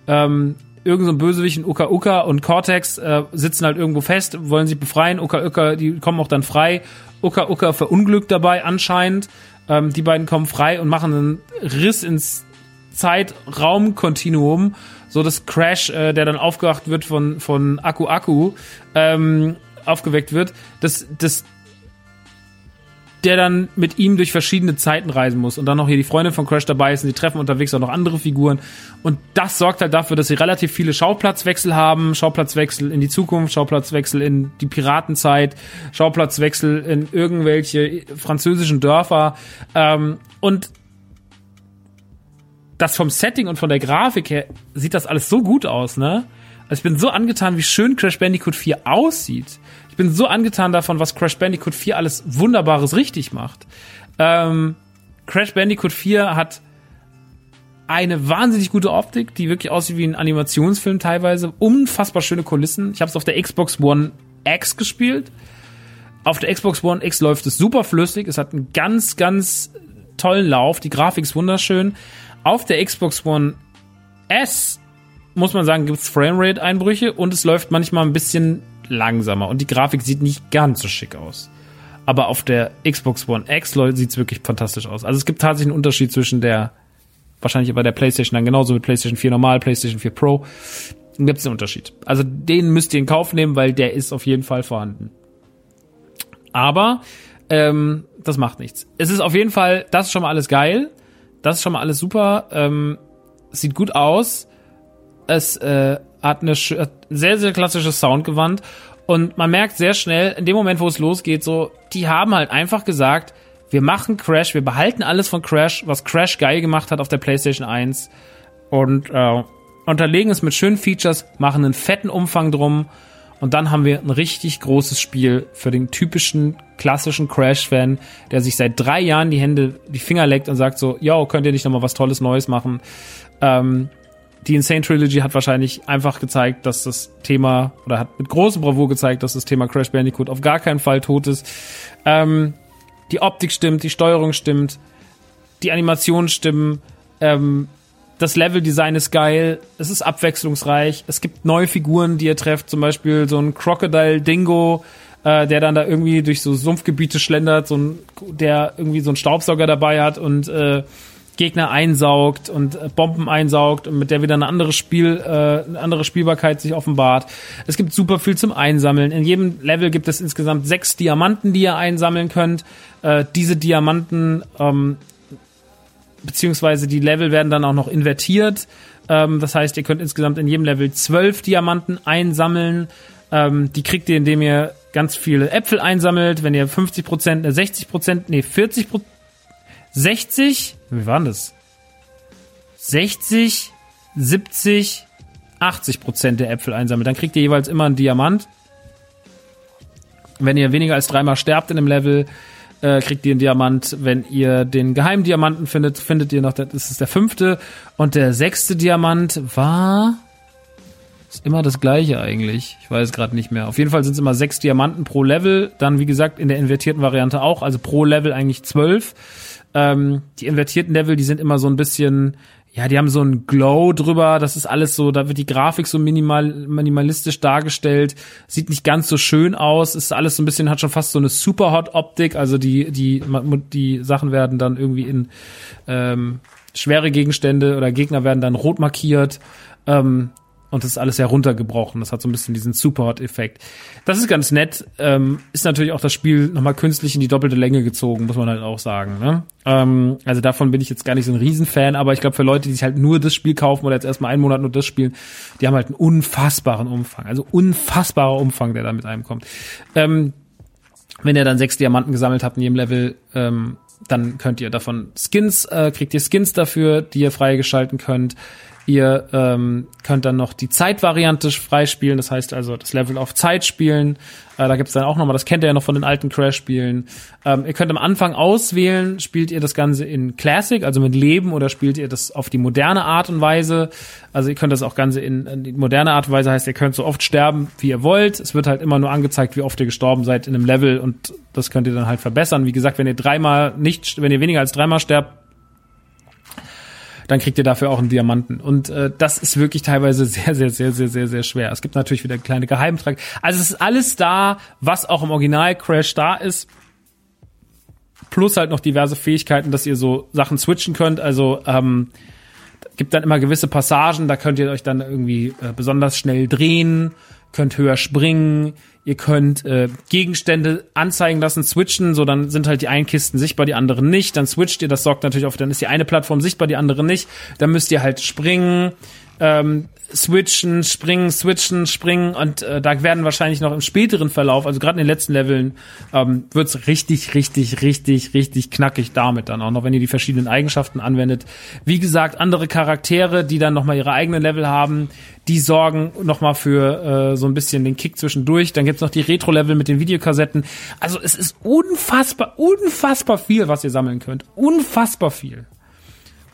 Ähm, irgend so ein Bösewicht in Uka Uka und Cortex äh, sitzen halt irgendwo fest, wollen sich befreien. Uka Uka, die kommen auch dann frei. Uka Uka verunglückt dabei anscheinend. Ähm, die beiden kommen frei und machen einen Riss ins Zeitraumkontinuum, so dass Crash, äh, der dann aufgewacht wird von von Akku Akku, ähm, aufgeweckt wird. Das das der dann mit ihm durch verschiedene Zeiten reisen muss und dann noch hier die Freundin von Crash dabei ist und die treffen unterwegs auch noch andere Figuren und das sorgt halt dafür, dass sie relativ viele Schauplatzwechsel haben, Schauplatzwechsel in die Zukunft, Schauplatzwechsel in die Piratenzeit, Schauplatzwechsel in irgendwelche französischen Dörfer ähm, und das vom Setting und von der Grafik her sieht das alles so gut aus, ne? Also ich bin so angetan, wie schön Crash Bandicoot 4 aussieht. Ich bin so angetan davon, was Crash Bandicoot 4 alles Wunderbares richtig macht. Ähm, Crash Bandicoot 4 hat eine wahnsinnig gute Optik, die wirklich aussieht wie ein Animationsfilm teilweise. Unfassbar schöne Kulissen. Ich habe es auf der Xbox One X gespielt. Auf der Xbox One X läuft es super flüssig. Es hat einen ganz, ganz tollen Lauf. Die Grafik ist wunderschön. Auf der Xbox One S muss man sagen, gibt es Framerate-Einbrüche und es läuft manchmal ein bisschen langsamer und die Grafik sieht nicht ganz so schick aus. Aber auf der Xbox One X sieht es wirklich fantastisch aus. Also es gibt tatsächlich einen Unterschied zwischen der, wahrscheinlich bei der PlayStation dann genauso mit PlayStation 4 normal, PlayStation 4 Pro. Gibt es einen Unterschied. Also den müsst ihr in Kauf nehmen, weil der ist auf jeden Fall vorhanden. Aber ähm, das macht nichts. Es ist auf jeden Fall, das ist schon mal alles geil. Das ist schon mal alles super. Ähm, sieht gut aus. Es äh, hat eine sehr, sehr klassisches Soundgewand. Und man merkt sehr schnell, in dem Moment, wo es losgeht, so, die haben halt einfach gesagt, wir machen Crash, wir behalten alles von Crash, was Crash geil gemacht hat auf der PlayStation 1 und äh, unterlegen es mit schönen Features, machen einen fetten Umfang drum und dann haben wir ein richtig großes Spiel für den typischen klassischen Crash-Fan, der sich seit drei Jahren die Hände, die Finger leckt und sagt so, yo, könnt ihr nicht nochmal was Tolles Neues machen? Ähm, die Insane Trilogy hat wahrscheinlich einfach gezeigt, dass das Thema, oder hat mit großem Bravour gezeigt, dass das Thema Crash Bandicoot auf gar keinen Fall tot ist. Ähm, die Optik stimmt, die Steuerung stimmt, die Animationen stimmen, ähm, das Leveldesign ist geil, es ist abwechslungsreich, es gibt neue Figuren, die ihr trefft, zum Beispiel so ein Crocodile Dingo, äh, der dann da irgendwie durch so Sumpfgebiete schlendert, so ein, der irgendwie so einen Staubsauger dabei hat und äh, Gegner einsaugt und äh, Bomben einsaugt und mit der wieder eine andere Spiel, äh, eine andere Spielbarkeit sich offenbart. Es gibt super viel zum Einsammeln. In jedem Level gibt es insgesamt sechs Diamanten, die ihr einsammeln könnt. Äh, diese Diamanten ähm, beziehungsweise die Level werden dann auch noch invertiert. Ähm, das heißt, ihr könnt insgesamt in jedem Level zwölf Diamanten einsammeln. Ähm, die kriegt ihr, indem ihr ganz viele Äpfel einsammelt. Wenn ihr 50 Prozent, 60 Prozent, nee 40 Prozent, 60, wie waren das? 60, 70, 80 Prozent der Äpfel einsammelt, dann kriegt ihr jeweils immer einen Diamant. Wenn ihr weniger als dreimal sterbt in einem Level, äh, kriegt ihr einen Diamant. Wenn ihr den geheimen Diamanten findet, findet ihr noch, das ist der fünfte. Und der sechste Diamant war ist immer das gleiche eigentlich. Ich weiß gerade nicht mehr. Auf jeden Fall sind es immer sechs Diamanten pro Level. Dann, wie gesagt, in der invertierten Variante auch. Also pro Level eigentlich zwölf. Ähm, die invertierten Level, die sind immer so ein bisschen, ja, die haben so ein Glow drüber. Das ist alles so, da wird die Grafik so minimal, minimalistisch dargestellt. Sieht nicht ganz so schön aus. Ist alles so ein bisschen, hat schon fast so eine Superhot-Optik. Also die, die, die Sachen werden dann irgendwie in ähm, schwere Gegenstände oder Gegner werden dann rot markiert. Ähm, und das ist alles heruntergebrochen. Das hat so ein bisschen diesen Superhot-Effekt. Das ist ganz nett. Ähm, ist natürlich auch das Spiel nochmal künstlich in die doppelte Länge gezogen, muss man halt auch sagen. Ne? Ähm, also davon bin ich jetzt gar nicht so ein Riesenfan, aber ich glaube für Leute, die sich halt nur das Spiel kaufen oder jetzt erstmal einen Monat nur das spielen, die haben halt einen unfassbaren Umfang. Also unfassbarer Umfang, der da mit einem kommt. Ähm, wenn ihr dann sechs Diamanten gesammelt habt in jedem Level, ähm, dann könnt ihr davon Skins, äh, kriegt ihr Skins dafür, die ihr freigeschalten könnt. Ihr ähm, könnt dann noch die Zeitvariante freispielen, das heißt also das Level auf Zeit spielen. Äh, da gibt's dann auch nochmal, das kennt ihr ja noch von den alten Crash-Spielen. Ähm, ihr könnt am Anfang auswählen, spielt ihr das Ganze in Classic, also mit Leben, oder spielt ihr das auf die moderne Art und Weise. Also ihr könnt das auch Ganze in, in die moderne Art und Weise, heißt ihr könnt so oft sterben, wie ihr wollt. Es wird halt immer nur angezeigt, wie oft ihr gestorben seid in einem Level und das könnt ihr dann halt verbessern. Wie gesagt, wenn ihr dreimal nicht, wenn ihr weniger als dreimal sterbt, dann kriegt ihr dafür auch einen Diamanten. Und äh, das ist wirklich teilweise sehr, sehr, sehr, sehr, sehr, sehr schwer. Es gibt natürlich wieder kleine Geheimtrag. Also es ist alles da, was auch im Original Crash da ist. Plus halt noch diverse Fähigkeiten, dass ihr so Sachen switchen könnt. Also ähm, gibt dann immer gewisse Passagen, da könnt ihr euch dann irgendwie äh, besonders schnell drehen, könnt höher springen, Ihr könnt äh, Gegenstände anzeigen lassen, switchen, so dann sind halt die einen Kisten sichtbar, die anderen nicht. Dann switcht ihr, das sorgt natürlich auf, dann ist die eine Plattform sichtbar, die andere nicht. Dann müsst ihr halt springen, ähm, switchen, springen, switchen, springen und äh, da werden wahrscheinlich noch im späteren Verlauf, also gerade in den letzten Leveln, ähm, wird's richtig, richtig, richtig, richtig knackig damit dann auch noch, wenn ihr die verschiedenen Eigenschaften anwendet. Wie gesagt, andere Charaktere, die dann nochmal ihre eigenen Level haben, die sorgen nochmal für äh, so ein bisschen den Kick zwischendurch. Dann gibt's noch die Retro-Level mit den Videokassetten. Also es ist unfassbar, unfassbar viel, was ihr sammeln könnt. Unfassbar viel.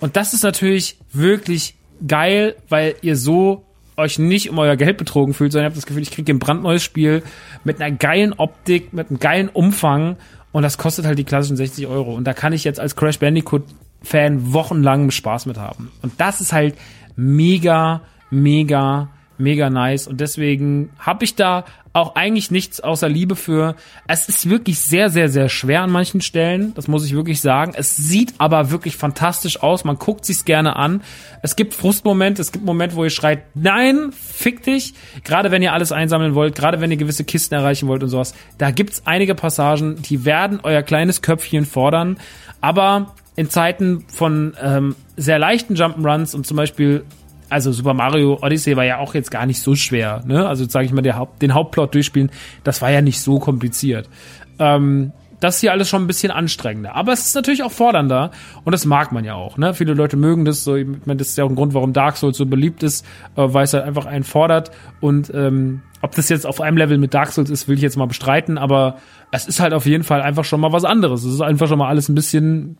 Und das ist natürlich wirklich geil, weil ihr so euch nicht um euer Geld betrogen fühlt, sondern ihr habt das Gefühl, ich kriege ein brandneues Spiel mit einer geilen Optik, mit einem geilen Umfang und das kostet halt die klassischen 60 Euro. Und da kann ich jetzt als Crash Bandicoot Fan wochenlang Spaß mit haben. Und das ist halt mega, mega, mega nice. Und deswegen habe ich da auch eigentlich nichts außer Liebe für. Es ist wirklich sehr, sehr, sehr schwer an manchen Stellen. Das muss ich wirklich sagen. Es sieht aber wirklich fantastisch aus. Man guckt sich's gerne an. Es gibt Frustmomente. Es gibt Momente, wo ihr schreit, nein, fick dich. Gerade wenn ihr alles einsammeln wollt, gerade wenn ihr gewisse Kisten erreichen wollt und sowas. Da gibt's einige Passagen, die werden euer kleines Köpfchen fordern. Aber in Zeiten von ähm, sehr leichten Jump'n'Runs und zum Beispiel also Super Mario Odyssey war ja auch jetzt gar nicht so schwer, ne? Also sage ich mal, Haupt, den Hauptplot durchspielen, das war ja nicht so kompliziert. Ähm, das ist hier alles schon ein bisschen anstrengender. Aber es ist natürlich auch fordernder und das mag man ja auch. Ne? Viele Leute mögen das so. Ich meine, das ist ja auch ein Grund, warum Dark Souls so beliebt ist, äh, weil es halt einfach einen fordert. Und ähm, ob das jetzt auf einem Level mit Dark Souls ist, will ich jetzt mal bestreiten. Aber es ist halt auf jeden Fall einfach schon mal was anderes. Es ist einfach schon mal alles ein bisschen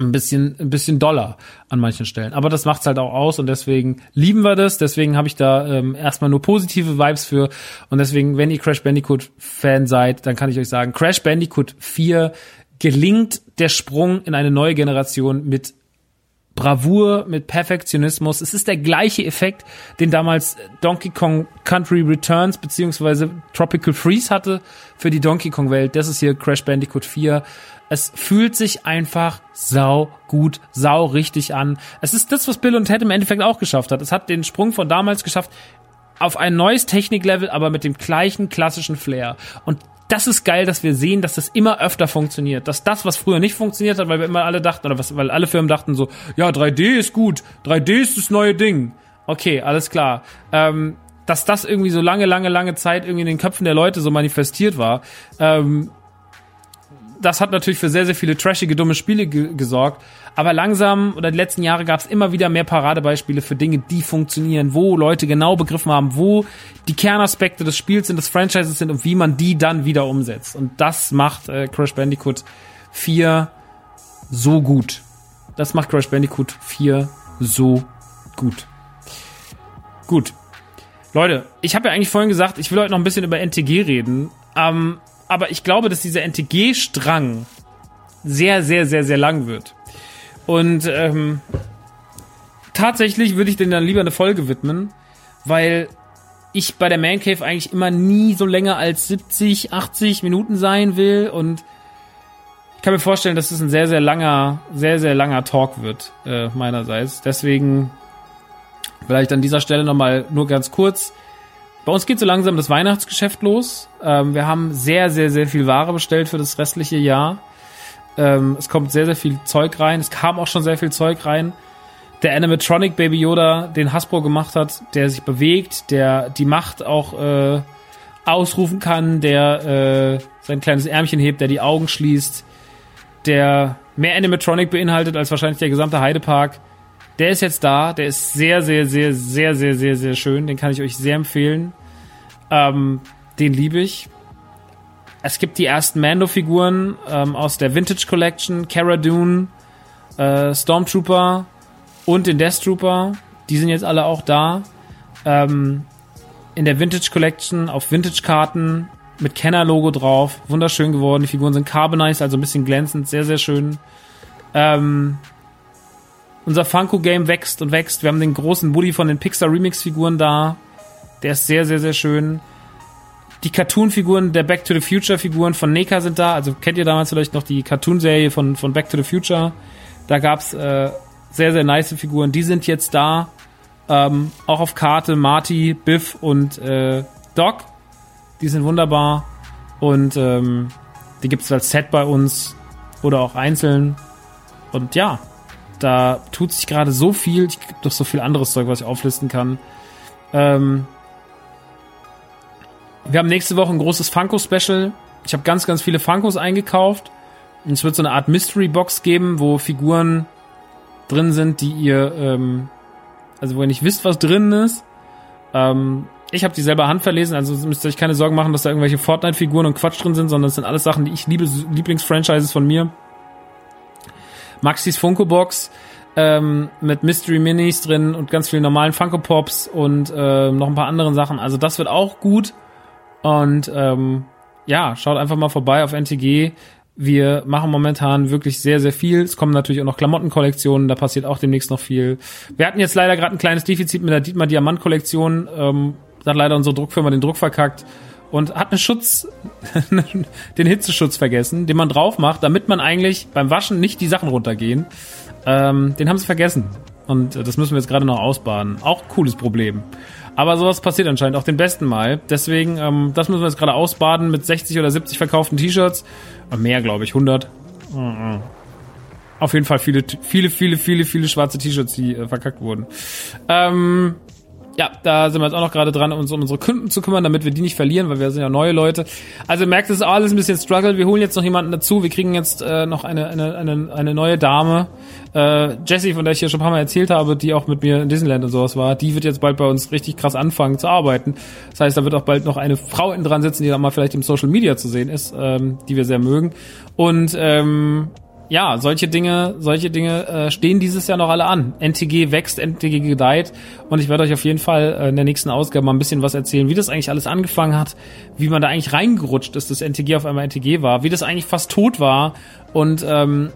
ein bisschen, ein bisschen doller an manchen Stellen. Aber das macht's halt auch aus und deswegen lieben wir das. Deswegen habe ich da ähm, erstmal nur positive Vibes für. Und deswegen, wenn ihr Crash Bandicoot Fan seid, dann kann ich euch sagen, Crash Bandicoot 4 gelingt der Sprung in eine neue Generation mit Bravour, mit Perfektionismus. Es ist der gleiche Effekt, den damals Donkey Kong Country Returns beziehungsweise Tropical Freeze hatte für die Donkey Kong Welt. Das ist hier Crash Bandicoot 4 es fühlt sich einfach sau gut, sau richtig an. Es ist das, was Bill und Ted im Endeffekt auch geschafft hat. Es hat den Sprung von damals geschafft auf ein neues Techniklevel, aber mit dem gleichen klassischen Flair. Und das ist geil, dass wir sehen, dass das immer öfter funktioniert. Dass das, was früher nicht funktioniert hat, weil wir immer alle dachten, oder was, weil alle Firmen dachten so, ja, 3D ist gut, 3D ist das neue Ding. Okay, alles klar. Ähm, dass das irgendwie so lange, lange, lange Zeit irgendwie in den Köpfen der Leute so manifestiert war, ähm, das hat natürlich für sehr, sehr viele trashige, dumme Spiele ge gesorgt. Aber langsam oder die letzten Jahre gab es immer wieder mehr Paradebeispiele für Dinge, die funktionieren, wo Leute genau begriffen haben, wo die Kernaspekte des Spiels sind, des Franchises sind und wie man die dann wieder umsetzt. Und das macht äh, Crash Bandicoot 4 so gut. Das macht Crash Bandicoot 4 so gut. Gut. Leute, ich habe ja eigentlich vorhin gesagt, ich will heute noch ein bisschen über NTG reden. Ähm, aber ich glaube, dass dieser NTG-Strang sehr, sehr, sehr, sehr lang wird. Und ähm, tatsächlich würde ich den dann lieber eine Folge widmen, weil ich bei der Man Cave eigentlich immer nie so länger als 70, 80 Minuten sein will und ich kann mir vorstellen, dass es ein sehr, sehr langer, sehr, sehr langer Talk wird, äh, meinerseits. Deswegen vielleicht an dieser Stelle nochmal nur ganz kurz. Bei uns geht so langsam das Weihnachtsgeschäft los. Ähm, wir haben sehr, sehr, sehr viel Ware bestellt für das restliche Jahr. Ähm, es kommt sehr, sehr viel Zeug rein. Es kam auch schon sehr viel Zeug rein. Der Animatronic Baby Yoda, den Hasbro gemacht hat, der sich bewegt, der die Macht auch äh, ausrufen kann, der äh, sein kleines Ärmchen hebt, der die Augen schließt, der mehr Animatronic beinhaltet als wahrscheinlich der gesamte Heidepark der ist jetzt da. Der ist sehr, sehr, sehr, sehr, sehr, sehr, sehr schön. Den kann ich euch sehr empfehlen. Ähm, den liebe ich. Es gibt die ersten Mando-Figuren ähm, aus der Vintage Collection, Cara Dune, äh, Stormtrooper und den Death Trooper. Die sind jetzt alle auch da. Ähm, in der Vintage Collection auf Vintage-Karten mit Kenner-Logo drauf. Wunderschön geworden. Die Figuren sind carbonized, also ein bisschen glänzend. Sehr, sehr schön. Ähm, unser Funko-Game wächst und wächst. Wir haben den großen Woody von den Pixar Remix-Figuren da. Der ist sehr, sehr, sehr schön. Die Cartoon-Figuren der Back to the Future-Figuren von NECA sind da. Also kennt ihr damals vielleicht noch die Cartoon-Serie von, von Back to the Future? Da gab's äh, sehr, sehr nice Figuren. Die sind jetzt da. Ähm, auch auf Karte Marty, Biff und äh, Doc. Die sind wunderbar. Und ähm, die gibt's als Set bei uns oder auch einzeln. Und ja, da tut sich gerade so viel. Ich gibt doch so viel anderes Zeug, was ich auflisten kann. Ähm, wir haben nächste Woche ein großes Funko-Special. Ich habe ganz, ganz viele Funkos eingekauft. Und es wird so eine Art Mystery-Box geben, wo Figuren drin sind, die ihr, ähm, also wo ihr nicht wisst, was drin ist. Ähm, ich habe die selber handverlesen, also müsst ihr euch keine Sorgen machen, dass da irgendwelche Fortnite-Figuren und Quatsch drin sind, sondern es sind alles Sachen, die ich liebe, Lieblingsfranchises von mir. Maxis Funko Box ähm, mit Mystery Minis drin und ganz vielen normalen Funko Pops und äh, noch ein paar anderen Sachen. Also das wird auch gut. Und ähm, ja, schaut einfach mal vorbei auf NTG. Wir machen momentan wirklich sehr, sehr viel. Es kommen natürlich auch noch Klamottenkollektionen, da passiert auch demnächst noch viel. Wir hatten jetzt leider gerade ein kleines Defizit mit der Dietmar Diamant Kollektion. Ähm, da hat leider unsere Druckfirma den Druck verkackt. Und hat einen Schutz, den Hitzeschutz vergessen, den man drauf macht, damit man eigentlich beim Waschen nicht die Sachen runtergehen. Ähm, den haben sie vergessen. Und äh, das müssen wir jetzt gerade noch ausbaden. Auch cooles Problem. Aber sowas passiert anscheinend auch den besten Mal. Deswegen, ähm, das müssen wir jetzt gerade ausbaden mit 60 oder 70 verkauften T-Shirts. Mehr, glaube ich, 100. Mhm. Auf jeden Fall viele, viele, viele, viele, viele schwarze T-Shirts, die äh, verkackt wurden. Ähm, ja, da sind wir jetzt auch noch gerade dran, uns um unsere Kunden zu kümmern, damit wir die nicht verlieren, weil wir sind ja neue Leute. Also merkt, es ist alles ein bisschen Struggle. Wir holen jetzt noch jemanden dazu. Wir kriegen jetzt äh, noch eine, eine, eine, eine neue Dame. Äh, Jessie, von der ich hier schon ein paar Mal erzählt habe, die auch mit mir in Disneyland und sowas war, die wird jetzt bald bei uns richtig krass anfangen zu arbeiten. Das heißt, da wird auch bald noch eine Frau in dran sitzen, die dann mal vielleicht im Social Media zu sehen ist, ähm, die wir sehr mögen. Und ähm, ja, solche Dinge, solche Dinge äh, stehen dieses Jahr noch alle an. NTG wächst, NTG gedeiht und ich werde euch auf jeden Fall äh, in der nächsten Ausgabe mal ein bisschen was erzählen, wie das eigentlich alles angefangen hat, wie man da eigentlich reingerutscht ist, dass NTG auf einmal NTG war, wie das eigentlich fast tot war und ähm,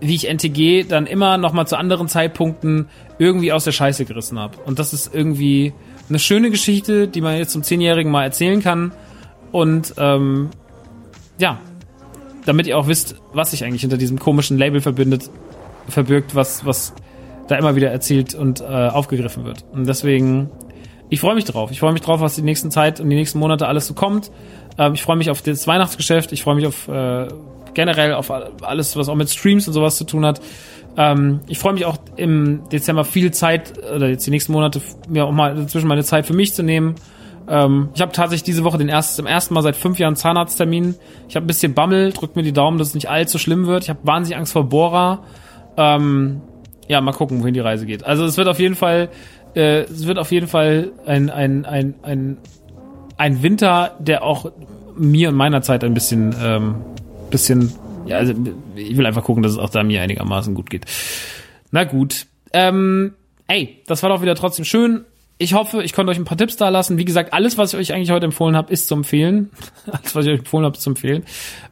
wie ich NTG dann immer noch mal zu anderen Zeitpunkten irgendwie aus der Scheiße gerissen habe. Und das ist irgendwie eine schöne Geschichte, die man jetzt zum Zehnjährigen mal erzählen kann. Und ähm, ja, damit ihr auch wisst, was sich eigentlich hinter diesem komischen Label verbindet, verbirgt, was, was da immer wieder erzählt und äh, aufgegriffen wird. Und deswegen, ich freue mich drauf. Ich freue mich drauf, was die nächsten Zeit und die nächsten Monate alles so kommt. Ähm, ich freue mich auf das Weihnachtsgeschäft. Ich freue mich auf äh, generell auf alles, was auch mit Streams und sowas zu tun hat. Ähm, ich freue mich auch im Dezember viel Zeit oder jetzt die nächsten Monate mir auch mal dazwischen meine Zeit für mich zu nehmen ähm, ich habe tatsächlich diese Woche den ersten, zum ersten Mal seit fünf Jahren Zahnarzttermin. Ich habe ein bisschen Bammel, drückt mir die Daumen, dass es nicht allzu schlimm wird. Ich habe wahnsinnig Angst vor Bohrer. Ähm, ja, mal gucken, wohin die Reise geht. Also es wird auf jeden Fall, äh, es wird auf jeden Fall ein, ein, ein, ein, ein Winter, der auch mir und meiner Zeit ein bisschen, ähm, bisschen, ja, also ich will einfach gucken, dass es auch da mir einigermaßen gut geht. Na gut. Ähm, ey, das war doch wieder trotzdem schön ich hoffe, ich konnte euch ein paar Tipps da lassen. Wie gesagt, alles, was ich euch eigentlich heute empfohlen habe, ist zu empfehlen. alles, was ich euch empfohlen habe, ist zu empfehlen.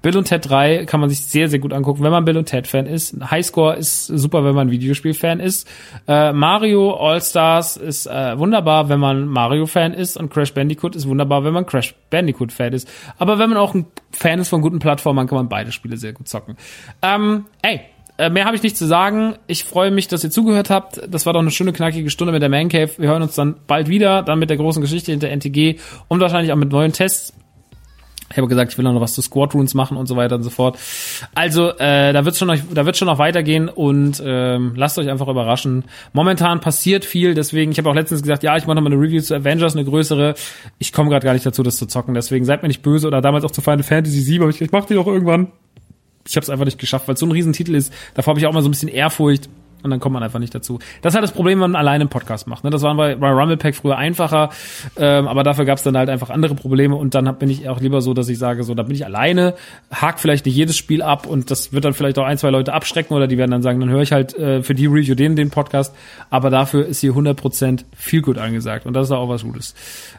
Bill und Ted 3 kann man sich sehr, sehr gut angucken, wenn man Bill und Ted Fan ist. Highscore ist super, wenn man Videospiel-Fan ist. Äh, Mario All-Stars ist äh, wunderbar, wenn man Mario-Fan ist. Und Crash Bandicoot ist wunderbar, wenn man Crash Bandicoot-Fan ist. Aber wenn man auch ein Fan ist von guten Plattformen, kann man beide Spiele sehr gut zocken. Ähm, ey, äh, mehr habe ich nicht zu sagen. Ich freue mich, dass ihr zugehört habt. Das war doch eine schöne, knackige Stunde mit der Man Cave. Wir hören uns dann bald wieder, dann mit der großen Geschichte hinter NTG und wahrscheinlich auch mit neuen Tests. Ich habe gesagt, ich will noch was zu Squadrons machen und so weiter und so fort. Also, äh, da wird schon noch, da wird schon noch weitergehen und ähm, lasst euch einfach überraschen. Momentan passiert viel, deswegen, ich habe auch letztens gesagt, ja, ich mache noch mal eine Review zu Avengers, eine größere. Ich komme gerade gar nicht dazu, das zu zocken, deswegen seid mir nicht böse oder damals auch zu Final Fantasy 7, aber ich, ich mach die auch irgendwann ich habe es einfach nicht geschafft, weil es so ein Riesentitel ist. Davor habe ich auch mal so ein bisschen Ehrfurcht und dann kommt man einfach nicht dazu. Das ist halt das Problem, wenn man alleine einen Podcast macht. Ne? Das war bei, bei Rumblepack früher einfacher, ähm, aber dafür gab es dann halt einfach andere Probleme und dann bin ich auch lieber so, dass ich sage, so, da bin ich alleine, hakt vielleicht nicht jedes Spiel ab und das wird dann vielleicht auch ein, zwei Leute abschrecken oder die werden dann sagen, dann höre ich halt äh, für die Review den, den Podcast, aber dafür ist hier 100% viel gut angesagt und das ist auch was Gutes.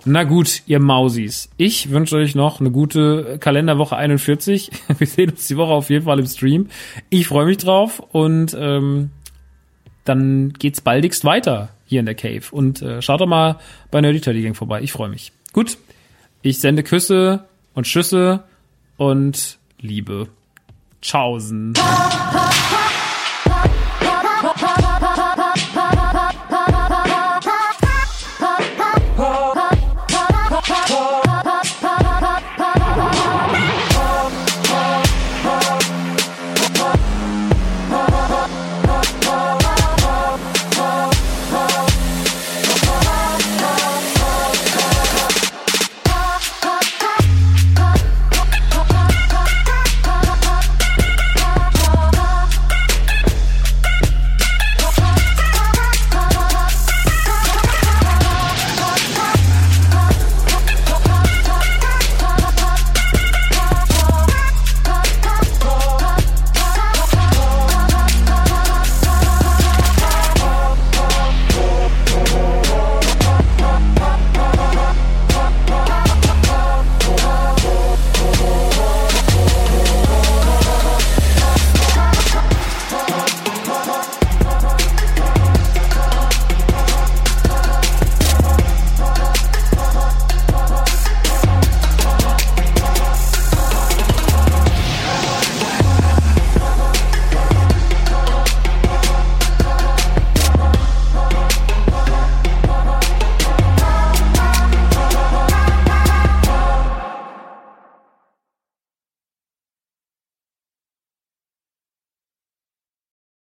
Na gut, ihr Mausis, ich wünsche euch noch eine gute Kalenderwoche 41. Wir sehen uns die Woche auf jeden Fall im Stream. Ich freue mich drauf und ähm, dann geht's baldigst weiter hier in der Cave. Und äh, schaut doch mal bei Nerdy Turdy Gang vorbei. Ich freue mich. Gut, ich sende Küsse und Schüsse und Liebe. Tschaußen.